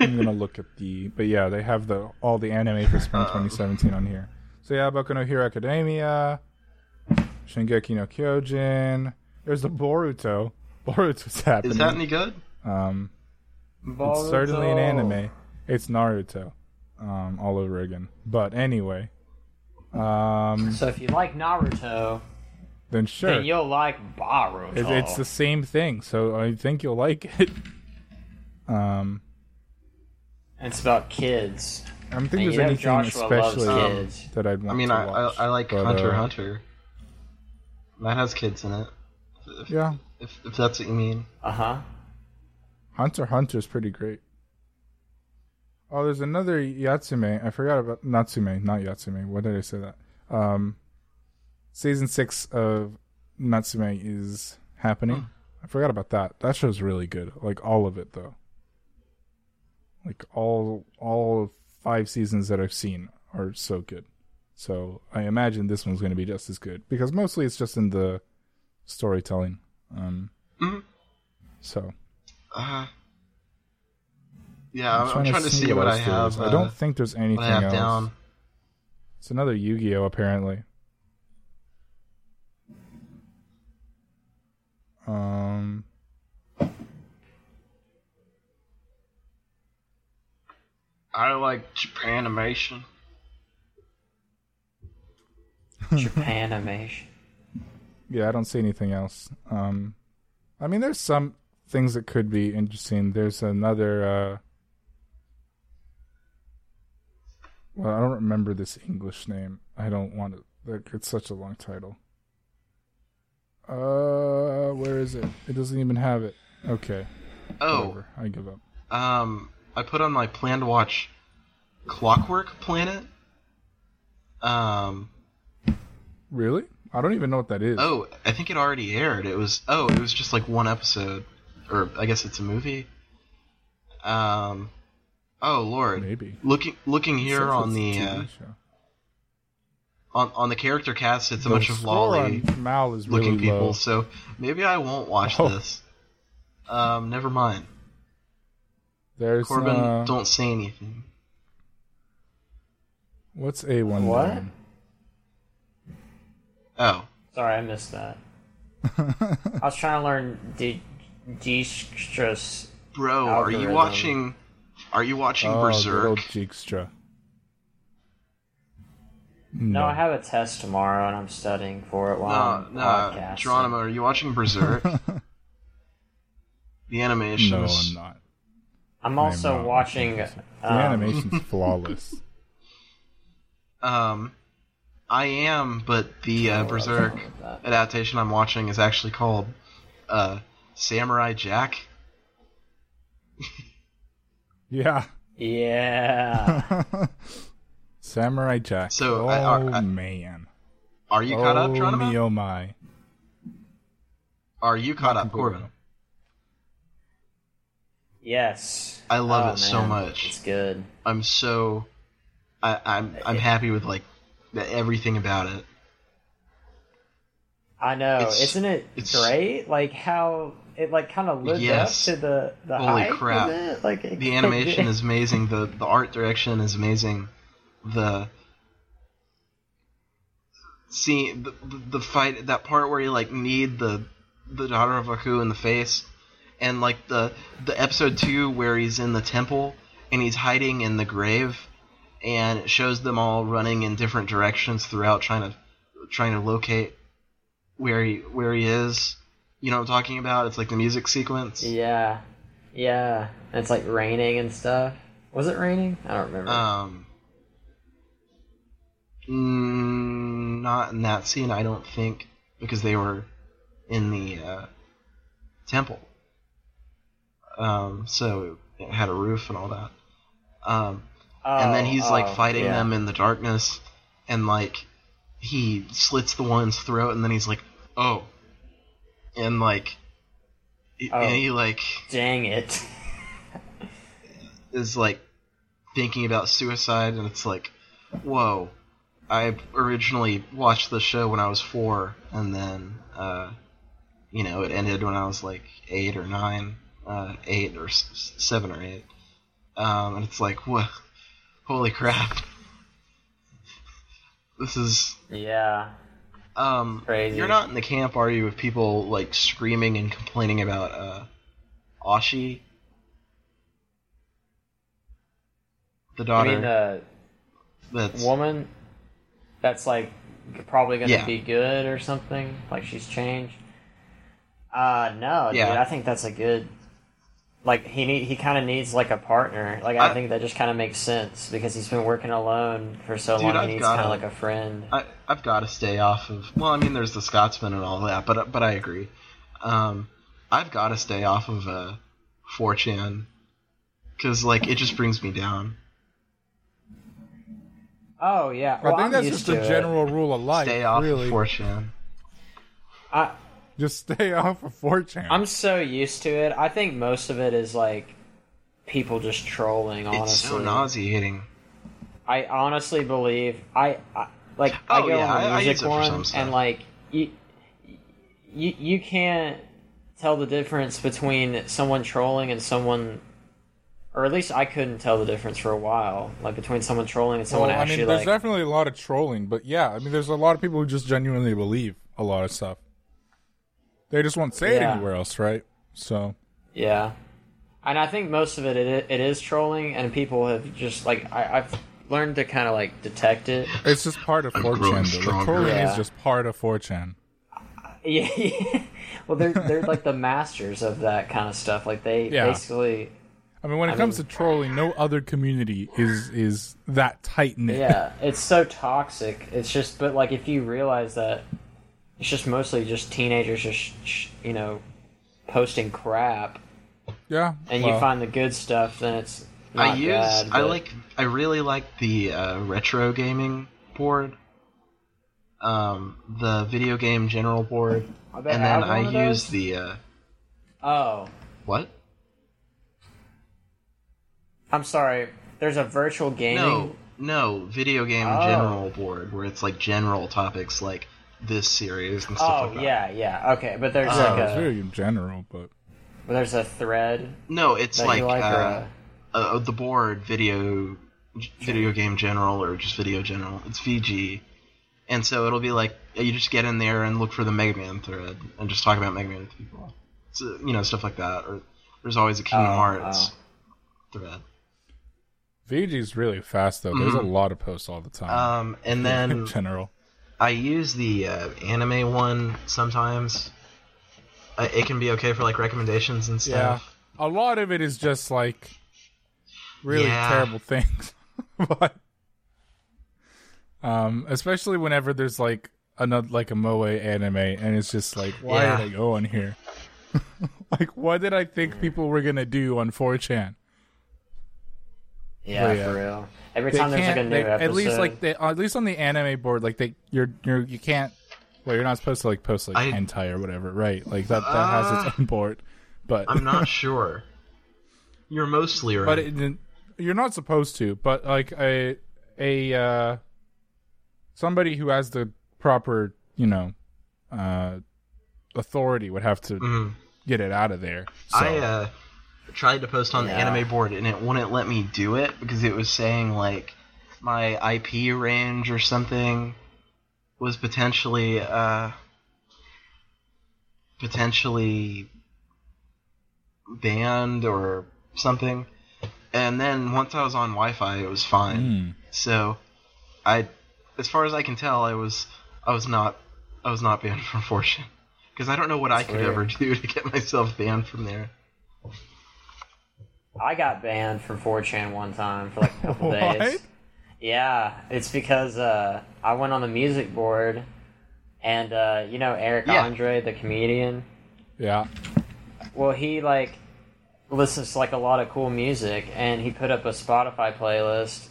I'm gonna look at the, but yeah, they have the all the anime for spring 2017 on here. So yeah, Boku no Hero Academia, Shingeki no Kyojin. There's the Boruto. Boruto's happening. is that any good? um, it's certainly an anime. It's Naruto, um, all over again. But anyway, um, So if you like Naruto, then sure, then you'll like Boruto. it, it's the same thing. So I think you'll like it. Um, It's about kids. I don't think And there's anything Joshua especially kids. that I'd want I mean, to I, I, watch. I like but, Hunter uh, Hunter. That has kids in it. If, Yeah, if, if that's what you mean. Uh huh. Hunter x Hunter's pretty great. Oh, there's another Yatsume. I forgot about Natsume, not Yatsume. What did I say that? Um, season six of Natsume is happening. I forgot about that. That show's really good. Like all of it, though. Like all all five seasons that I've seen are so good. So I imagine this one's going to be just as good because mostly it's just in the storytelling. Um, Mhm. so Uh, yeah, I'm, I'm trying, trying to see what, I have. is. I uh, don't think there's anything what I have else. down. It's another Yu-Gi-Oh apparently. Um, I like Japanimation. Japanimation. Yeah, I don't see anything else. Um, I mean, there's some things that could be interesting. There's another. Uh, well, I don't remember this English name. I don't want to. Like, it's such a long title. Uh, where is it? It doesn't even have it. Okay, Oh, whatever. I give up. um, I put on my plan to watch Clockwork Planet. Um, Really? I don't even know what that is. oh, I think it already aired. It was oh, it was just like one episode, or I guess it's a movie. Um, oh lord, maybe. looking looking here on the uh, on on the character cast, it's a The bunch of lolly Mal is looking really people. low. So maybe I won't watch Oh. this. Um, never mind. There's Corbin, uh, don't say anything. What's A one? What? Oh, Sorry, I missed that. I was trying to learn D- Dijkstra's. bro, are you watching? Are you watching Oh, good old Berserk? Jigstra. No, I have a test tomorrow, and I'm studying for it while No, I'm no, podcasting. Geronimo, are you watching Berserk? the animation. No, I'm not. I'm also not watching. The Um, animation's flawless. Um, I am, but the uh, Oh, Berserk wrong with that? adaptation I'm watching is actually called uh, Samurai Jack. Yeah. Yeah. Samurai Jack. So, oh I- I- I- man. Are you caught up, oh Geronimo? me, oh my. Are you caught up. Corbin? yes. I love Oh, it so much. It's good. I'm so, I, I'm I'm happy with like the, everything about it. I know, It's- isn't it it's- great? Like how it like kind of lived Yes. up to the the Holy hype crap. it. Like it- The animation is amazing. The the art direction is amazing. The see the, the the fight that part where you like need the the daughter of Aku in the face, and like the the episode two where he's in the temple and he's hiding in the grave, and it shows them all running in different directions throughout trying to trying to locate where he where he is. You know what I'm talking about? It's like the music sequence. Yeah, yeah. And it's like raining and stuff. Was it raining? I don't remember. Um, mm, not in that scene, I don't think, because they were in the uh, temple. Um, so it had a roof and all that. Um, and then Oh, he's like oh, fighting yeah. them in the darkness, and like he slits the one's throat, and then he's like, "Oh," and like, he- Oh. and he like Dang it! is like thinking about suicide and it's like whoa i originally watched the show when i was four and then uh you know it ended when i was like eight or nine uh eight or s- seven or eight um and it's like what holy crap this is Yeah. um Crazy. you're not in the camp are you With people like screaming and complaining about uh ashi the I daughter mean the that's woman that's like probably gonna Yeah. be good or something. Like she's changed. Uh no, Yeah. dude. I think that's a good. Like he need he kind of needs like a partner. Like I, I- think that just kind of makes sense because he's been working alone for so Dude, long. I've He needs kind of like a friend. I, I've got to stay off of. Well, I mean, there's the Scotsman and all that, but but I agree. Um, I've got to stay off of uh, 4chan because like it just brings me down. Oh yeah, I think I'm that's used just a to it. general rule of life. Stay off really. of 4chan. I Just stay off of 4chan. I'm so used to it. I think most of it is like people just trolling. Honestly, It's so nauseating. I honestly believe I, I like I Oh, go yeah, on I- the use music it for some one and like you, you you can't tell the difference between someone trolling and someone or at least I couldn't tell the difference for a while like between someone trolling and someone well, I mean, there's like definitely a lot of trolling, but yeah, I mean, there's a lot of people who just genuinely believe a lot of stuff. They just won't say it anywhere else, right? So, yeah and I think most of it it, it is trolling and people have just like I, I've learned to kind of like detect it it's just part of I'm 4chan. The trolling Yeah. is just part of 4chan. Yeah, yeah. well, they're they're like the masters of that kind of stuff. Like they Yeah. basically, I mean, when it I comes mean- to trolling, no other community is is that tight knit. yeah, it's so toxic. It's just, but like if you realize that it's just mostly just teenagers, just you know, posting crap, yeah. and well, you find the good stuff, then it's not I use. bad. I like. I really like the uh, retro gaming board. Um, the video game general board, and then I use the uh, Oh, what? I'm sorry. There's a virtual gaming. No, no, video game Oh. general board where it's like general topics like this series and stuff Oh like that. yeah, yeah. Okay, but there's Oh, yeah, like it's a very general, but but there's a thread No, it's that like, you like, uh, or a, uh, the board video video game general or just video general. It's VG, and so it'll be like you just get in there and look for the Mega Man thread and just talk about Mega Man with people. So, you know stuff like that. Or there's always a Kingdom Oh, Hearts thread. VG's really fast though. There's a lot of posts all the time. Um, and in then general. I use the uh, anime one sometimes. Uh, it can be okay for like recommendations and stuff. Yeah. stuff. A lot of it is just like really Yeah. terrible things. but um especially whenever there's like another like a moe anime and it's just like why Yeah. did I go on here? like what did I think people were going to do on 4chan? Yeah, But yeah. for real. Every time there's like a new they, episode, at least like they, at least on the anime board like they you're you're you can't well you're not supposed to like post like I- hentai or whatever, right? Like that that has Uh, its own board. But I'm not sure. You're mostly right. but it, you're not supposed to but like a a uh somebody who has the proper you know uh authority would have to Mhm. get it out of there so I uh, tried to post on the anime board and it wouldn't let me do it because it was saying like my IP range or something was potentially uh, potentially banned or something. And then once I was on Wi-Fi, it was fine. Mm. So, I, as far as I can tell, I was I was not I was not banned from 4chan because I don't know what I could weird. ever do to get myself banned from there. I got banned from 4chan one time for like a couple What? days. Yeah, it's because uh, I went on the music board, and uh, you know Eric Yeah. Andre, the comedian. yeah Well, he like listens to like a lot of cool music, and he put up a Spotify playlist,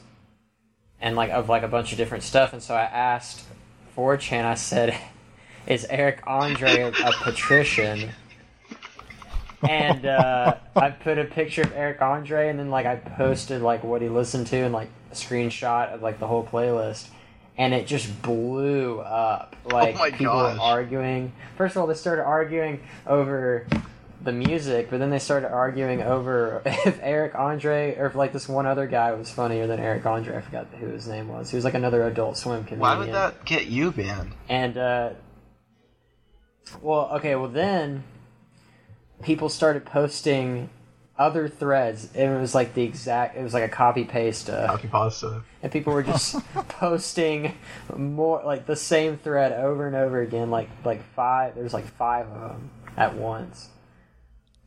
and like of like a bunch of different stuff. And so I asked 4chan. I said, "Is Eric Andre a, a patrician?" And uh, I put a picture of Eric Andre, and then like I posted like what he listened to, and like a screenshot of like the whole playlist. And it just blew up. Like Oh my people were arguing. First of all, they started arguing over the music, but then they started arguing over if Eric Andre or if like this one other guy was funnier than Eric Andre. I forgot who his name was. He was like another Adult Swim comedian. Why would that get you banned? And uh, well, okay, well then people started posting other threads. And it was like the exact. It was like a copy paste. Uh, Copy pasta. and people were just posting more like the same thread over and over again like like five there's like five of them at once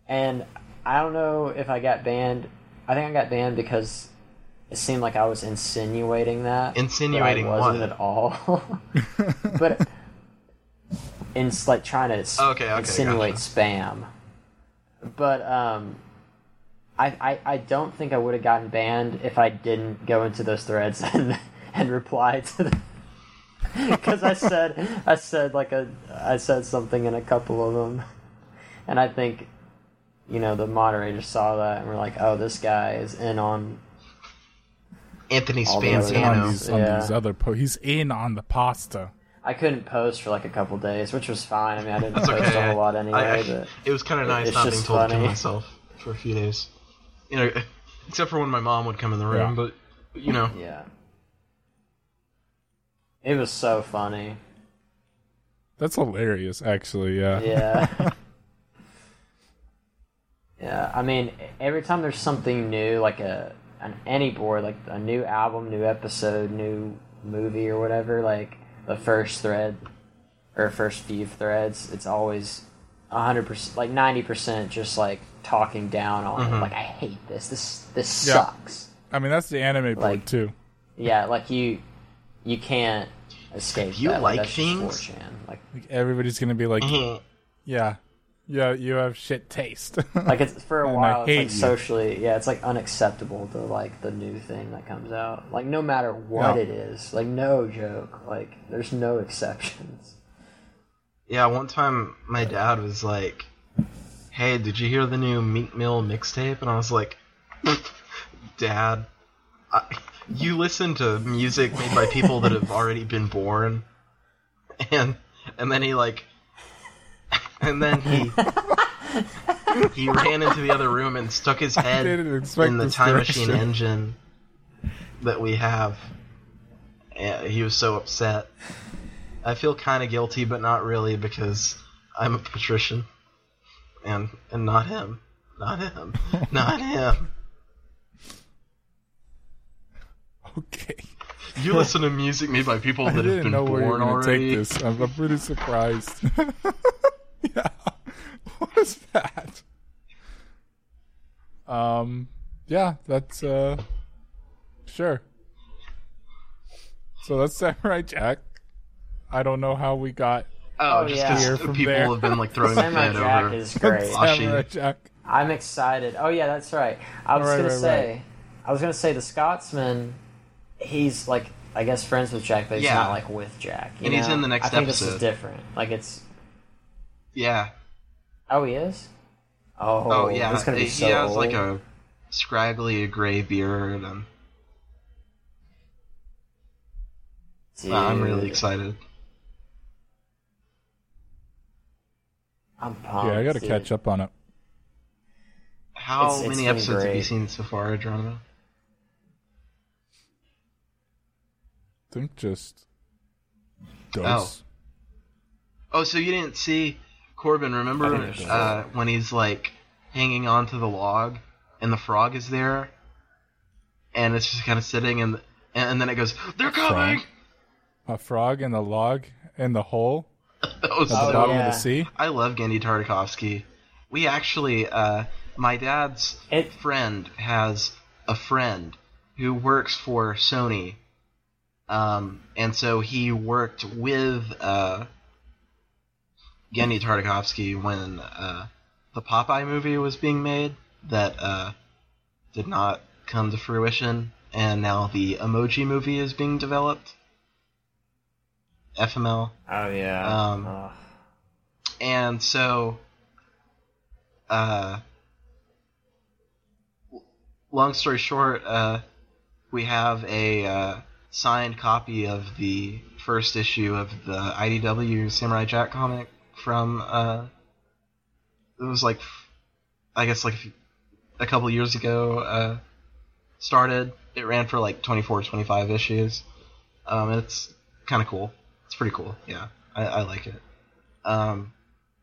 and i don't know if i got banned i think i got banned because it seemed like i was insinuating that Insinuating but I wasn't what? at all but in like trying to Okay, okay, insinuate gotcha. spam but um I, I, I don't think I would have gotten banned if I didn't go into those threads and and reply to them. Because I said I said like a I said something in a couple of them, and I think, you know, the moderators saw that and were like, "Oh, this guy is in on." Anthony All the other on Fantano. these, Yeah. other po- he's in on the pasta I couldn't post for like a couple days, which was fine. I mean, I didn't That's post okay. a whole lot anyway. I- I- but it was kind of nice not being just told to funny. myself for a few days. You know, except for when my mom would come in the room. Yeah. But you know, yeah, it was so funny. that's hilarious actually yeah Yeah. yeah, I mean, every time there's something new, like a an any board, like a new album, new episode, new movie or whatever, like the first thread or first few threads, it's always hundred percent, like ninety percent, just like talking down on it. Like I hate this. This this Yeah. sucks. i mean that's the anime board Like- too Yeah, like you you can't escape. If you that. like that's things- 4chan. like like everybody's gonna be like Mhm. yeah yeah you have shit taste like it's for a while it's hate like you. socially yeah it's like unacceptable to like the new thing that comes out like no matter what Yeah. it is like no joke like there's no exceptions yeah. One time, my dad was like, "Hey, did you hear the new Meek Mill mixtape?" And I was like, "Dad, I, you listen to music made by people that have already been born." And and then he like, and then he. he ran into the other room and stuck his head in the time direction. machine engine that we have. And he was so upset. I feel kind of guilty, but not really because I'm a patrician, and and not him, not him, not him. Okay. You listen to music made by people that have been know where you were born already. I'm, I'm pretty surprised. yeah. What is that? Um. Yeah, that's uh. Sure. So that's Samurai Jack. I don't know how we got Oh, Oh, just yeah. 'cause Here from people there. have been like throwing Samurai shit Jack over. is great. Samurai Jack. I'm excited. Oh yeah, that's right. I was Right, gonna right, say, I was gonna say the Scotsman. He's like, I guess, friends with Jack, but he's Yeah. not like with Jack. you And he's in the next I think this is different. Like it's. Yeah. Oh, he is. Oh, Oh, yeah. It's gonna be he so has old. like a scraggly gray beard, and Dude, I'm really excited. I'm pumped. Yeah, I got to dude. catch up on it. How It's- it's many been episodes have you seen so far, Adrona? I think just oh. dose. Oh, so you didn't see Corbin? Remember I think there's uh, when he's like hanging onto the log, and the frog is there, and it's just kind of sitting, and and, and then it goes, "They're coming!" A frog in the log in the hole that was at the so. bottom yeah. of the sea. I love Genndy Tartakovsky. We actually, uh, my dad's It- friend has a friend who works for Sony, um, and so he worked with uh, Genndy Tartakovsky when uh, the Popeye movie was being made that uh, did not come to fruition, and now the Emoji movie is being developed. FML. Oh yeah. Um, Ugh. And so, uh, long story short, uh, we have a uh, signed copy of the first issue of the IDW Samurai Jack comic from, uh, it was like, I guess like a couple years ago, uh, started. It ran for like 24, 25 issues. Um, it's kind of cool. It's pretty cool. Yeah, I, I like it. Um,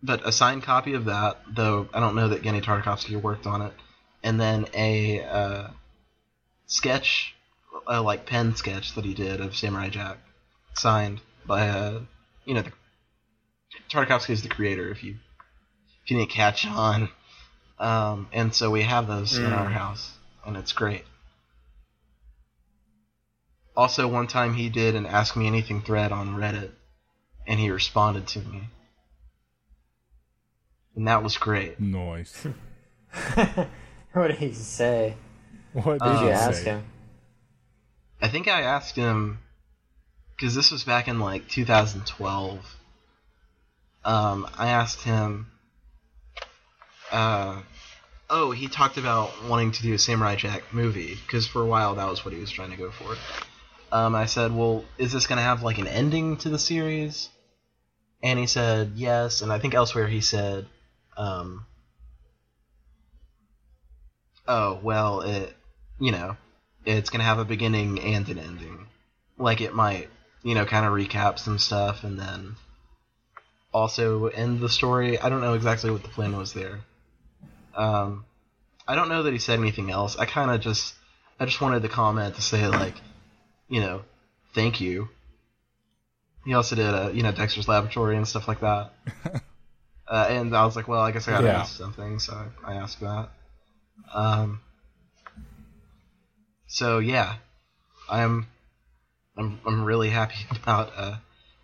but a signed copy of that, though I don't know that Genndy Tartakovsky worked on it, and then a uh, sketch, a like pen sketch that he did of Samurai Jack, signed by uh, you know, the, Tartakovsky is the creator. If you if you didn't catch on, um, and so we have those in our Mm. house, and it's great. Also, one time he did an Ask Me Anything thread on Reddit, and he responded to me. And that was great. Nice. what did he say? What did Did you you ask say? him? I think I asked him, because this was back in like 2012. Um, I asked him, uh, oh, he talked about wanting to do a Samurai Jack movie, because for a while that was what he was trying to go for. Um, I said, well, is this going to have like an ending to the series? And he said yes, and I think elsewhere he said, um, oh, well, it, you know, it's going to have a beginning and an ending. Like it might, you know, kind of recap some stuff and then also end the story. I don't know exactly what the plan was there. Um, I don't know that he said anything else. I kind of just, I just wanted to comment to say like, you know, thank you. He also did, a you know, Dexter's Laboratory and stuff like that. uh, and I was like, well, I guess I gotta Yeah. ask something, so I, I asked that. Um, so yeah, I'm, I'm, I'm really happy about uh,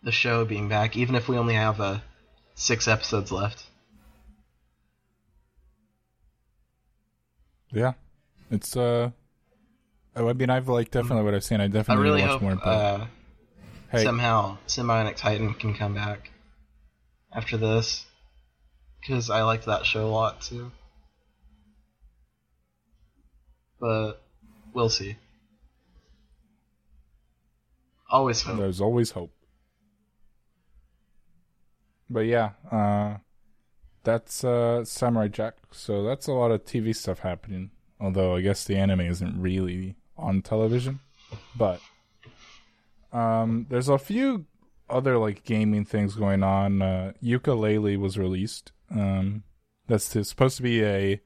the show being back, even if we only have uh, six episodes left. Yeah, it's uh. Oh, I mean, I've like definitely what I've seen. I I definitely really watch hope more. But uh, hey, somehow Sym-Bionic Titan can come back after this, because I liked that show a lot too. But we'll see. Always hope. there's always hope. But yeah, uh, that's uh, Samurai Jack. So that's a lot of TV stuff happening. Although I guess the anime isn't really on television. But um, there's a few other like gaming things going on. Uh, Yooka-Laylee was released. Um, that's supposed to be a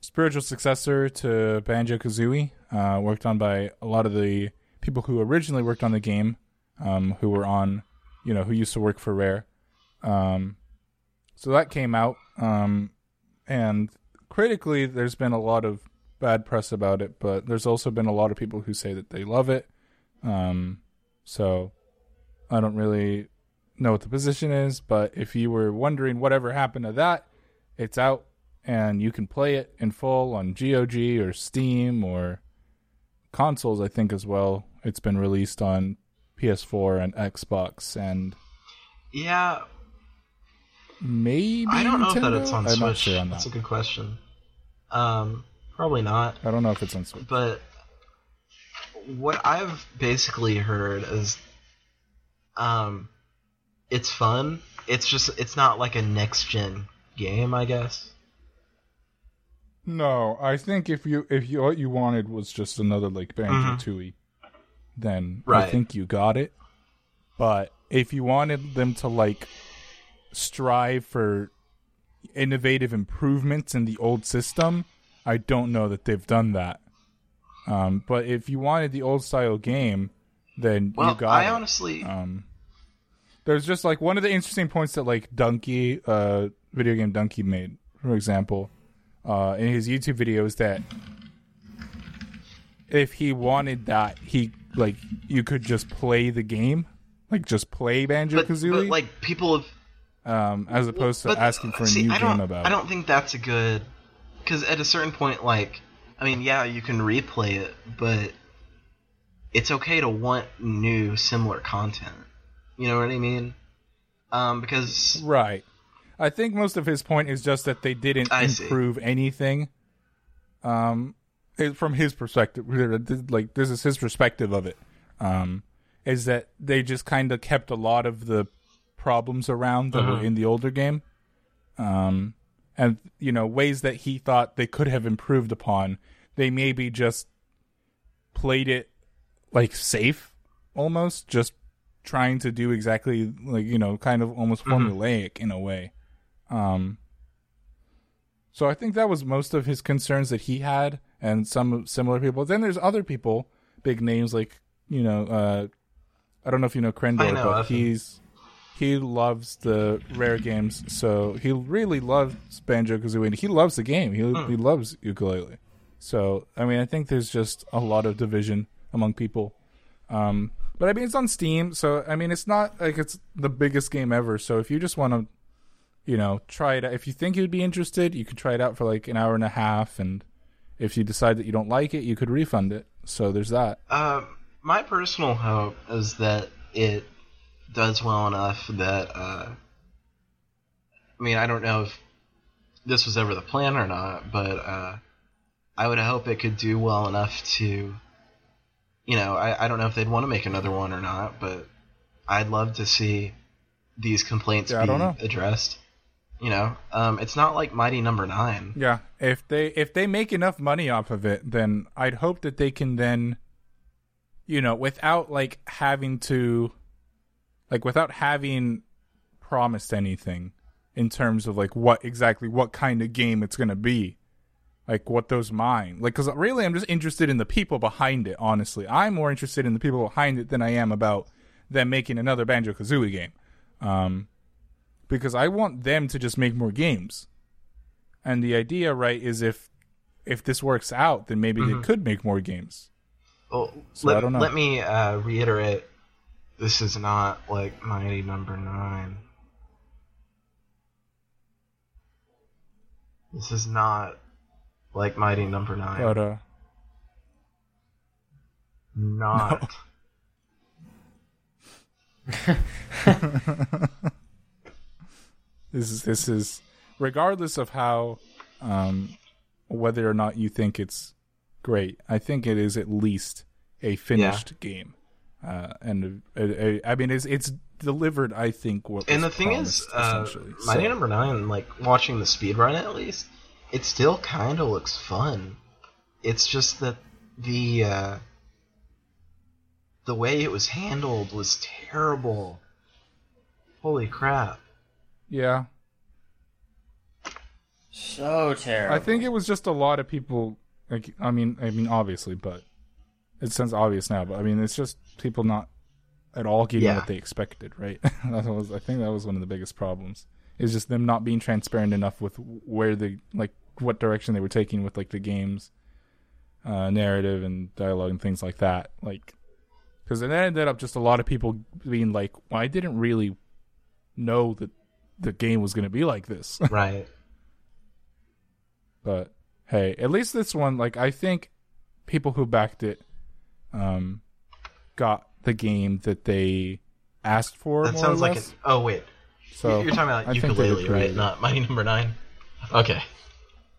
spiritual successor to Banjo Kazooie, uh, worked on by a lot of the people who originally worked on the game, um, who were on, you know, who used to work for Rare. Um, so that came out, um, and critically, there's been a lot of bad press about it, but there's also been a lot of people who say that they love it. Um, so I don't really know what the position is, but if you were wondering whatever happened to that, it's out and you can play it in full on GOG or Steam or consoles, I think, as well. It's been released on PS4 and Xbox and Yeah, maybe I don't know Nintendo? if that it's on I'm Switch. not sure on That's a good question. Um, probably not. I don't know if it's on Switch. But what I've basically heard is, um, it's fun. It's just it's not like a next gen game, I guess. No, I think if you if you what you wanted was just another like Banjo Tooie, then I think you got it. But if you wanted them to like strive for innovative improvements in the old system, I don't know that they've done that. Um, but if you wanted the old style game, then Well, you got Well, I it. honestly, Um, there's just like one of the interesting points that like Dunkey, uh, video game Dunkey made, for example, uh, in his YouTube video is that if he wanted that, he like you could just play the game, like just play Banjo Kazooie, like people have um, as opposed to but, asking for a see, new game about. It. I don't think that's a good because at a certain point, like, I mean, yeah, you can replay it, but it's okay to want new, similar content. You know what I mean? Um, because Right. I think most of his point is just that they didn't I see. improve anything. Um, it- from his perspective, like this is his perspective of it. Um, is that they just kind of kept a lot of the problems around that Uh-huh. were in the older game. Um, and you know ways that he thought they could have improved upon. They maybe just played it like safe, almost just trying to do exactly like you know kind of almost formulaic in a way um so i think that was most of his concerns that he had and some similar people then there's other people big names like you know uh i don't know if you know Krendor, know, but he's he loves the rare games so he really loves banjo kazooie and he loves the game he, Hmm. he loves Yooka-Laylee so i mean i think there's just a lot of division among people um, but I mean, it's on Steam, so I mean, it's not like it's the biggest game ever. So if you just want to, you know, try it, out, if you think you'd be interested, you could try it out for like an hour and a half, and if you decide that you don't like it, you could refund it. So there's that. uh, my personal hope is that it does well enough that uh, I mean, I don't know if this was ever the plan or not, but uh, I would hope it could do well enough to, you know, I, I don't know if they'd want to make another one or not, but I'd love to see these complaints Yeah, be addressed. You know, um, it's not like Mighty Number Nine. Yeah, if they if they make enough money off of it, then I'd hope that they can then, you know, without like having to, like without having promised anything in terms of like what exactly what kind of game it's gonna be, like what those mind like because really I'm just interested in the people behind it. Honestly, I'm more interested in the people behind it than I am about them making another Banjo Kazooie game, um, because I want them to just make more games. And the idea, right, is if if this works out, then maybe they could make more games. Well, So let, I don't know. let me uh, reiterate. This is not like Mighty Number Nine. This is not like Mighty Number Nine. But uh, not. this is this is regardless of how, um, whether or not you think it's great. I think it is at least a finished game. Uh, and uh, uh, I mean, it's it's delivered. I think what And the was thing is, promised, uh, essentially. Mighty So- Number Nine, like watching the speed run at least, it still kind of looks fun. It's just that the uh, the way it was handled was terrible. Holy crap. Yeah, So terrible. I think it was just a lot of people. Like, I mean, I mean, obviously, but it sounds obvious now. But I mean, it's just people not at all getting Yeah. what they expected, right? that was, I think, that was one of the biggest problems. Is just them not being transparent enough with where the like what direction they were taking with like the game's uh, narrative and dialogue and things like that. Like, because it ended up just a lot of people being like, "Well, I didn't really know that the game was going to be like this." Right. But hey, at least this one, like I think people who backed it um got the game that they asked for That more sounds like an. Oh wait, so you're talking about I Yooka-Laylee, right? Not Mighty Number Nine. Okay.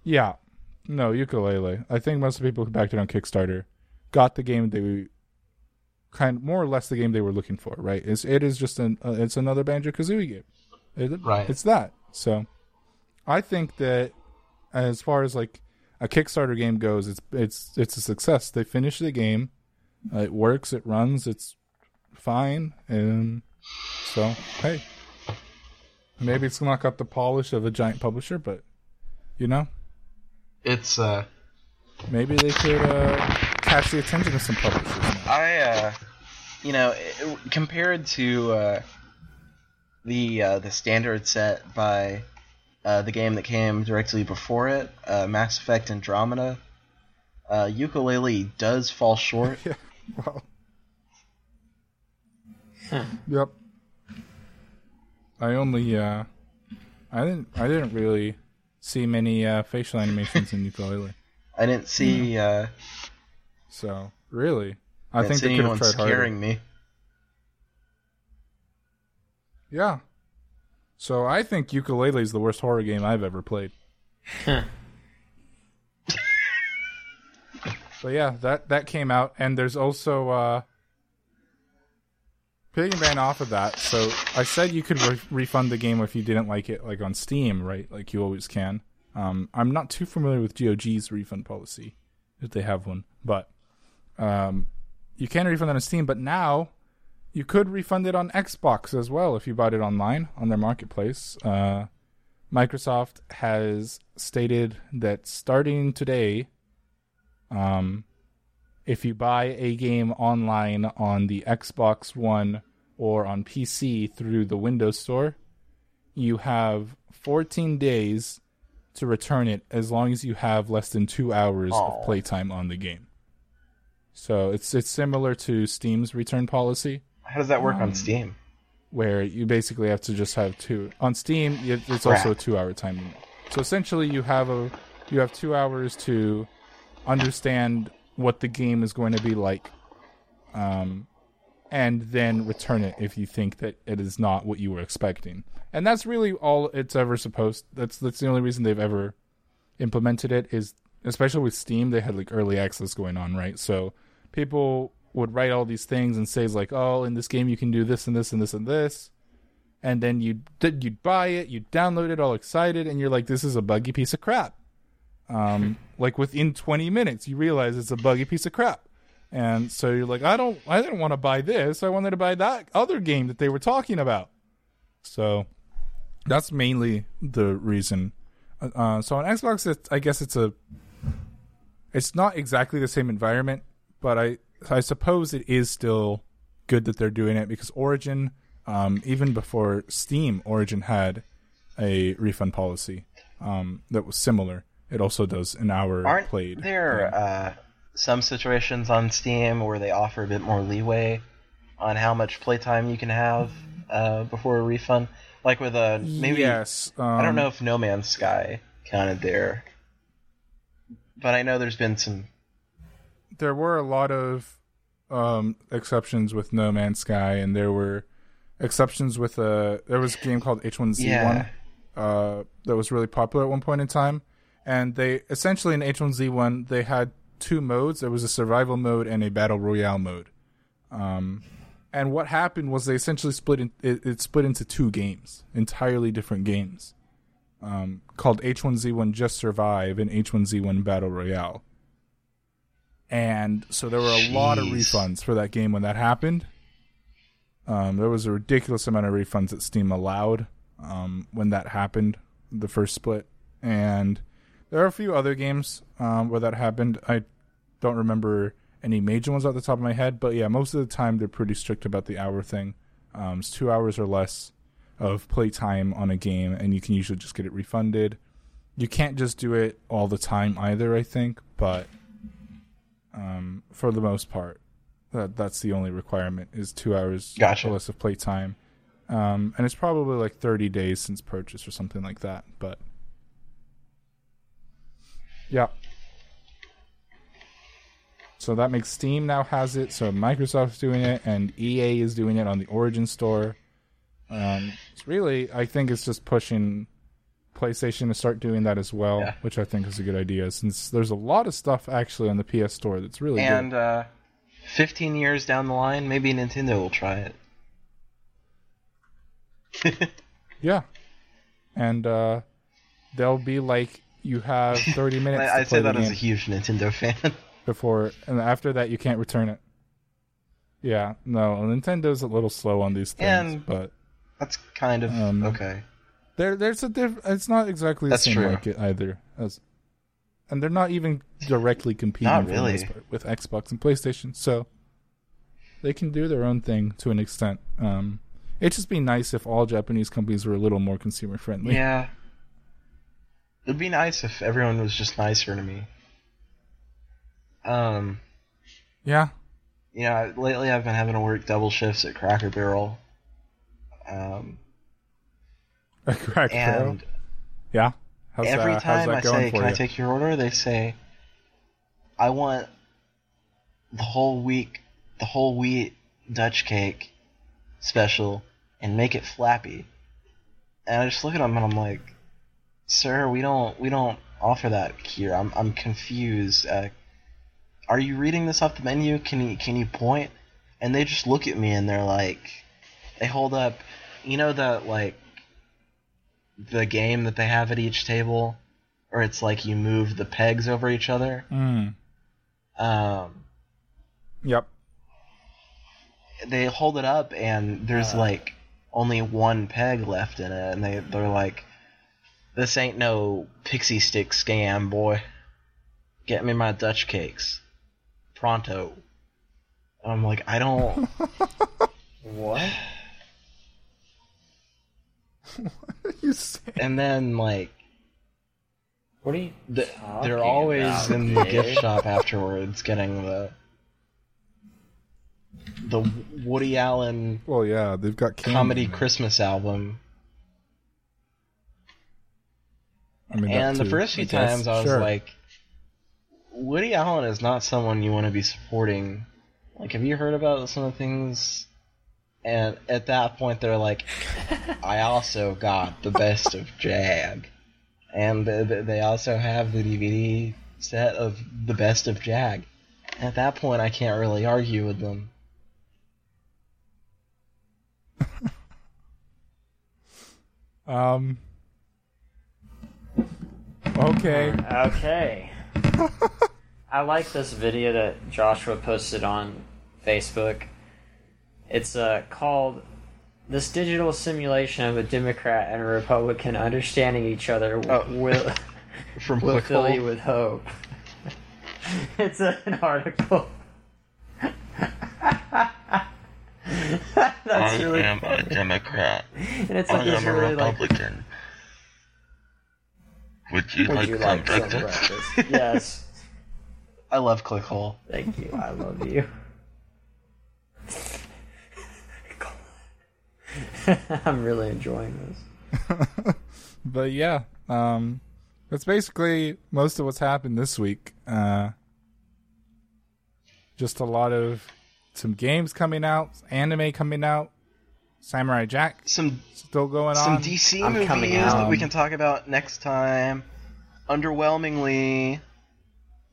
Yeah. No, Yooka-Laylee. I think most of the people who backed it on Kickstarter got the game they kind of, more or less the game they were looking for, right? It's it is just an uh, it's another Banjo Kazooie game. It- Right. It's that. So I think that as far as like a Kickstarter game goes, it's it's it's a success. They finished the game. It works. It runs. It's fine. And so hey, maybe it's not got the polish of a giant publisher, but you know, It's uh. maybe they could uh, catch the attention of some publishers. Now. I uh, you know, it, compared to uh, the uh, the standard set by uh, the game that came directly before it, uh, Mass Effect Andromeda, uh, Yooka-Laylee does fall short. Yeah. Well. Yep. I only uh I didn't I didn't really see many uh facial animations in Yooka-Laylee. I didn't see uh, So really. I I think see they could have anyone tried harder. scaring me. Yeah. So I think Yooka-Laylee is the worst horror game I've ever played. But yeah, that that came out, and there's also uh, piggyback off of that. So I said you could re- refund the game if you didn't like it, like on Steam, right? Like you always can. Um, I'm not too familiar with GOG's refund policy, if they have one, but um, you can refund it on Steam. But now you could refund it on Xbox as well if you bought it online on their marketplace. Uh, Microsoft has stated that starting today, um, if you buy a game online on the Xbox One or on PC through the Windows Store, you have 14 days to return it as long as you have less than two hours Aw. of playtime on the game. So it's it's similar to Steam's return policy How does that work Um, on Steam? where you basically have to just have two on steam it- it's also a two hour time limit so essentially you have a you have two hours to understand what the game is going to be like um and then return it if you think that it is not what you were expecting. And that's really all it's ever supposed that's that's the only reason they've ever implemented it is especially with steam they had like early access going on right? So people would write all these things and say like oh in this game you can do this and this and this and this and then you'd you'd buy it you'd download it all excited and you're like this is a buggy piece of crap um like within 20 minutes you realize it's a buggy piece of crap. And so you're like i don't i didn't want to buy this. I wanted to buy that other game that they were talking about. So that's mainly the reason. Uh, uh, so on xbox it's, i guess it's a it's not exactly the same environment but i i suppose it is still good that they're doing it because origin um, even before steam origin had a refund policy um, that was similar it also does an hour Aren't played there uh, some situations on Steam where they offer a bit more leeway on how much playtime you can have uh, before a refund? Like with a maybe yes um, I don't know if No Man's Sky counted there, but I know there's been some. there were a lot of um, exceptions with No Man's Sky, and there were exceptions with a. There was a game called H1Z1 Yeah. uh, that was really popular at one point in time, and they essentially in H1Z1 they had two modes. There was a survival mode and a battle royale mode. Um, and what happened was they essentially split in, it, it split into two games, entirely different games, um, called H1Z1 Just Survive and H1Z1 Battle Royale and so there were a lot of refunds for that game when that happened. Um, there was a ridiculous amount of refunds that Steam allowed um, when that happened, the first split, and there are a few other games um, where that happened. I don't remember any major ones off the top of my head, but yeah, most of the time they're pretty strict about the hour thing. Um, it's two hours or less of playtime on a game, and you can usually just get it refunded. You can't just do it all the time either, I think, but um, for the most part, that that's the only requirement is two hours Gotcha. or less of playtime. Um, and it's probably like 30 days since purchase or something like that, but yeah. So that makes Steam now has it. So Microsoft's doing it, and EA is doing it on the Origin Store. Um, it's really, I think it's just pushing PlayStation to start doing that as well, Yeah. which I think is a good idea. Since there's a lot of stuff actually on the PS Store that's really And good. uh, 15 years down the line, maybe Nintendo will try it. Yeah, and uh, they'll be like, you have 30 minutes. I, I'd play say that as a huge Nintendo fan. before and after that you can't return it. Yeah, no, Nintendo's a little slow on these things, And- but That's kind of Um, okay. there there's a diff- it's not exactly the That's same true. market either as and they're not even directly competing Not really. part with Xbox and PlayStation, so they can do their own thing to an extent. Um it'd just be nice if all Japanese companies were a little more consumer friendly. Yeah. It'd be nice if everyone was just nicer to me. Um, Yeah. you know, lately I've been having to work double shifts at Cracker Barrel. Um, A crack barrel. Yeah. How's every that, how's time I going say, "Can you? I take your order?" they say, "I want the whole week, the whole wheat Dutch cake special, and make it flappy." And I just look at them and I'm like, "Sir, we don't, we don't offer that here. I'm, I'm confused. Uh, are you reading this off the menu? Can you, can you point?" And they just look at me and they're like, they hold up, you know that like the game that they have at each table, or it's like you move the pegs over each other. Mm. Um, Yep. they hold it up, and there's Uh. like only one peg left in it, and they they're like, "This ain't no pixie stick scam, boy. Get me my Dutch cakes, pronto." And I'm like, I don't. What? What are you say and then like What are you? the, they're always about, in the gift shop afterwards, getting the the Woody Allen Well, yeah, they've got candy comedy in. Christmas album. I mean, And the too, first few times I was Sure. like, Woody Allen is not someone you want to be supporting. Like, have you heard about some of the things? And at that point, they're like, I also got the best of Jag. And th- th- they also have the DVD set of the best of Jag. At that point, I can't really argue with them. Um. Okay. Okay. I like this video that Joshua posted on Facebook. It's uh, called "This Digital Simulation of a Democrat and a Republican Understanding Each Other Oh. Will From Will Fill You with Hope." it's a, an article. That's really funny. Democrat. And it's like it's really like Would you Would like you some like some breakfast? breakfast? yes. I love Clickhole. Thank you. I love you. I'm really enjoying this. but yeah, um, that's basically most of what's happened this week. Uh, just a lot of some games coming out, anime coming out, Samurai Jack Some still going some on. Some DC I'm movies coming that we can talk about next time. Underwhelmingly,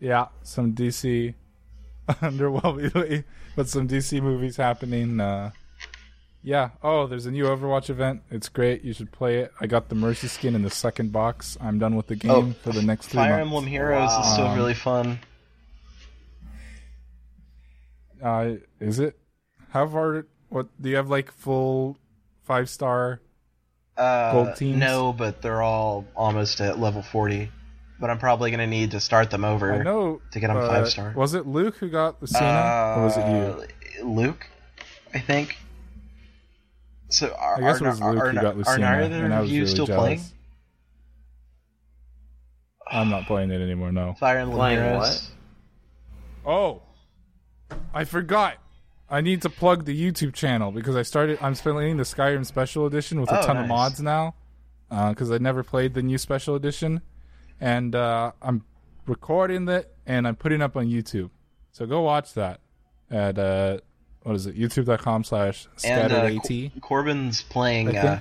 yeah, some DC underwhelmingly, but some DC movies happening. Uh, yeah. Oh, there's a new Overwatch event. It's great. You should play it. I got the Mercy skin in the second box. I'm done with the game Oh, for the next three Fire months. Emblem Heroes is still really fun. Uh, is it? How far? What do you have? Like full five star? Uh, Gold teams? No, but they're all almost at level 40. But I'm probably going to need to start them over. I know to get 'em uh, five-star. Was it Luke who got the Cena, or was it you? Uh, Luke, I think. So are, I guess are, it was are, Luke are, who got are Lucina, neither and I of was you really still jealous. playing I'm not playing it anymore. No. Fire Emblem Playing Heroes? Oh, I forgot. I need to plug the YouTube channel because I started. I'm playing the Skyrim Special Edition with a Oh, ton of mods now, because I never played the new Special Edition, and uh, I'm recording it and I'm putting it up on YouTube. So go watch that at uh, what is it? YouTube.com/slash And uh, Cor- Corbin's playing uh.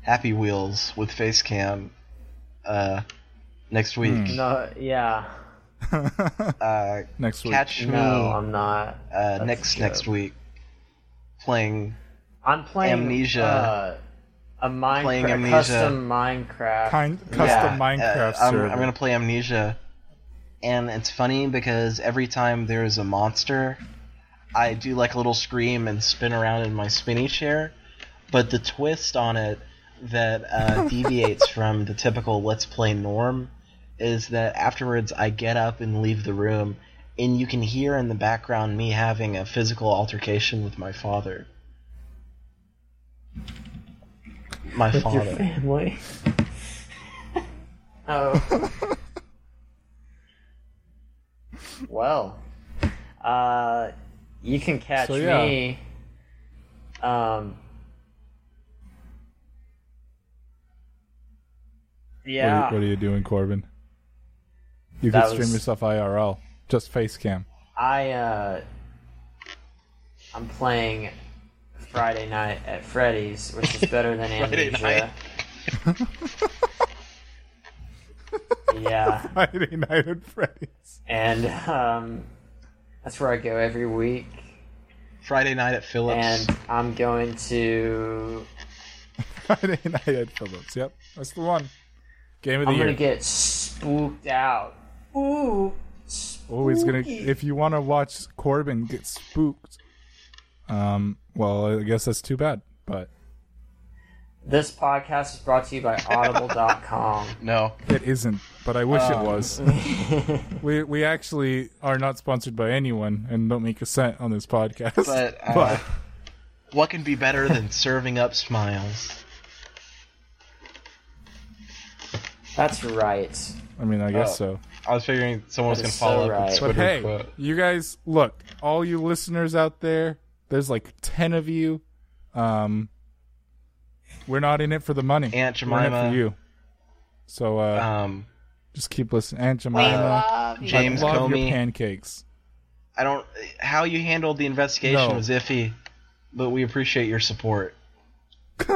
Happy Wheels with Facecam uh, next week. Hmm. No, yeah. Uh, Next week. catch me No, I'm not. uh, next joke. next week playing I'm playing Amnesia. Uh, a Minecraft Playing Amnesia. custom Minecraft. kind custom Yeah, Minecraft Uh, I'm. I'm gonna play Amnesia, and it's funny because every time there's a monster, I do like a little scream and spin around in my spinny chair. But the twist on it that uh, deviates from the typical Let's Play norm is that afterwards I get up and leave the room, and you can hear in the background me having a physical altercation with my father. My with your father. family. oh. well, uh, you can catch So, yeah. me. Um. What, are Yeah. you, what are you doing, Corbin? You That could stream was- yourself IRL, just face cam. I uh I'm playing Friday night at Freddy's, which is better than Friday Amnesia. yeah, Friday night at Freddy's. and um that's where I go every week, Friday night at Phillips. and I'm going to Friday night at Phillips. Yep, that's the one. Game of the I'm year. gonna get spooked out. Ooh. oh, he's gonna. spooky. If you want to watch Corbin get spooked, um, well, I guess that's too bad. But This podcast is brought to you by Audible.com. no. it isn't. But I wish it Um, was. we we actually are not sponsored by anyone and don't make a cent on this podcast. But, uh, what can be better than serving up smiles? That's right. I mean, I guess Oh. so. I was figuring someone was gonna follow so up right. with But hey, quote. you guys, look, all you listeners out there, there's like 10 of you. Um, we're not in it for the money. Aunt We're in it Jemima. for you. So uh, Um, just keep listening. Aunt Jemima, James I love your Comey. pancakes. I don't. How you handled the investigation No. was iffy, but we appreciate your support.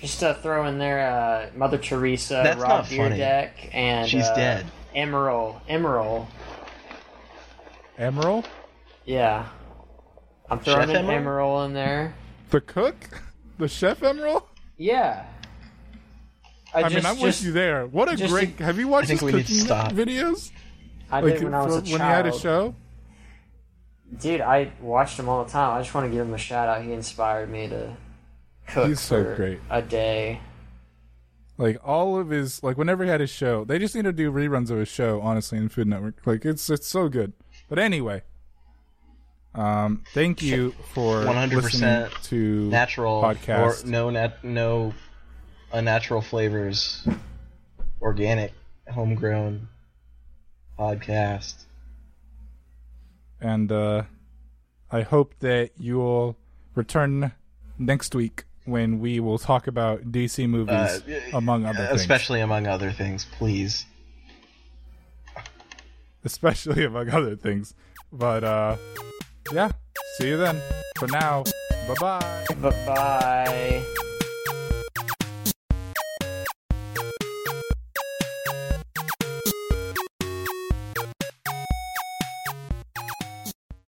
Just uh, throw in there uh, Mother Teresa, That's Rob not funny. Dyrdek, and She's uh, dead. Emeril. Emeril. Emeril, Yeah. I'm throwing Chef an Emeril? Emeril in there. the cook, the chef Emeril. Yeah. I, just, mean, I'm just, with you there. What a just great! have you watched I think his we need to cooking stop. videos? I Like did when I was a when child. he had a show. Dude, I watched him all the time. I just want to give him a shout out. He inspired me to cook He's so great. a day. Like all of his, like whenever he had his show, they just need to do reruns of his show. Honestly, in Food Network, like it's it's so good. But anyway, um, thank you for 100% to Natural podcast. or no nat- no unnatural flavors, organic, homegrown podcast. and uh, I hope that you'll return next week when we will talk about DC movies, Uh, among other things. Especially among other things, please. especially among other things. But uh, yeah, see you then. For now, bye bye. Bye bye.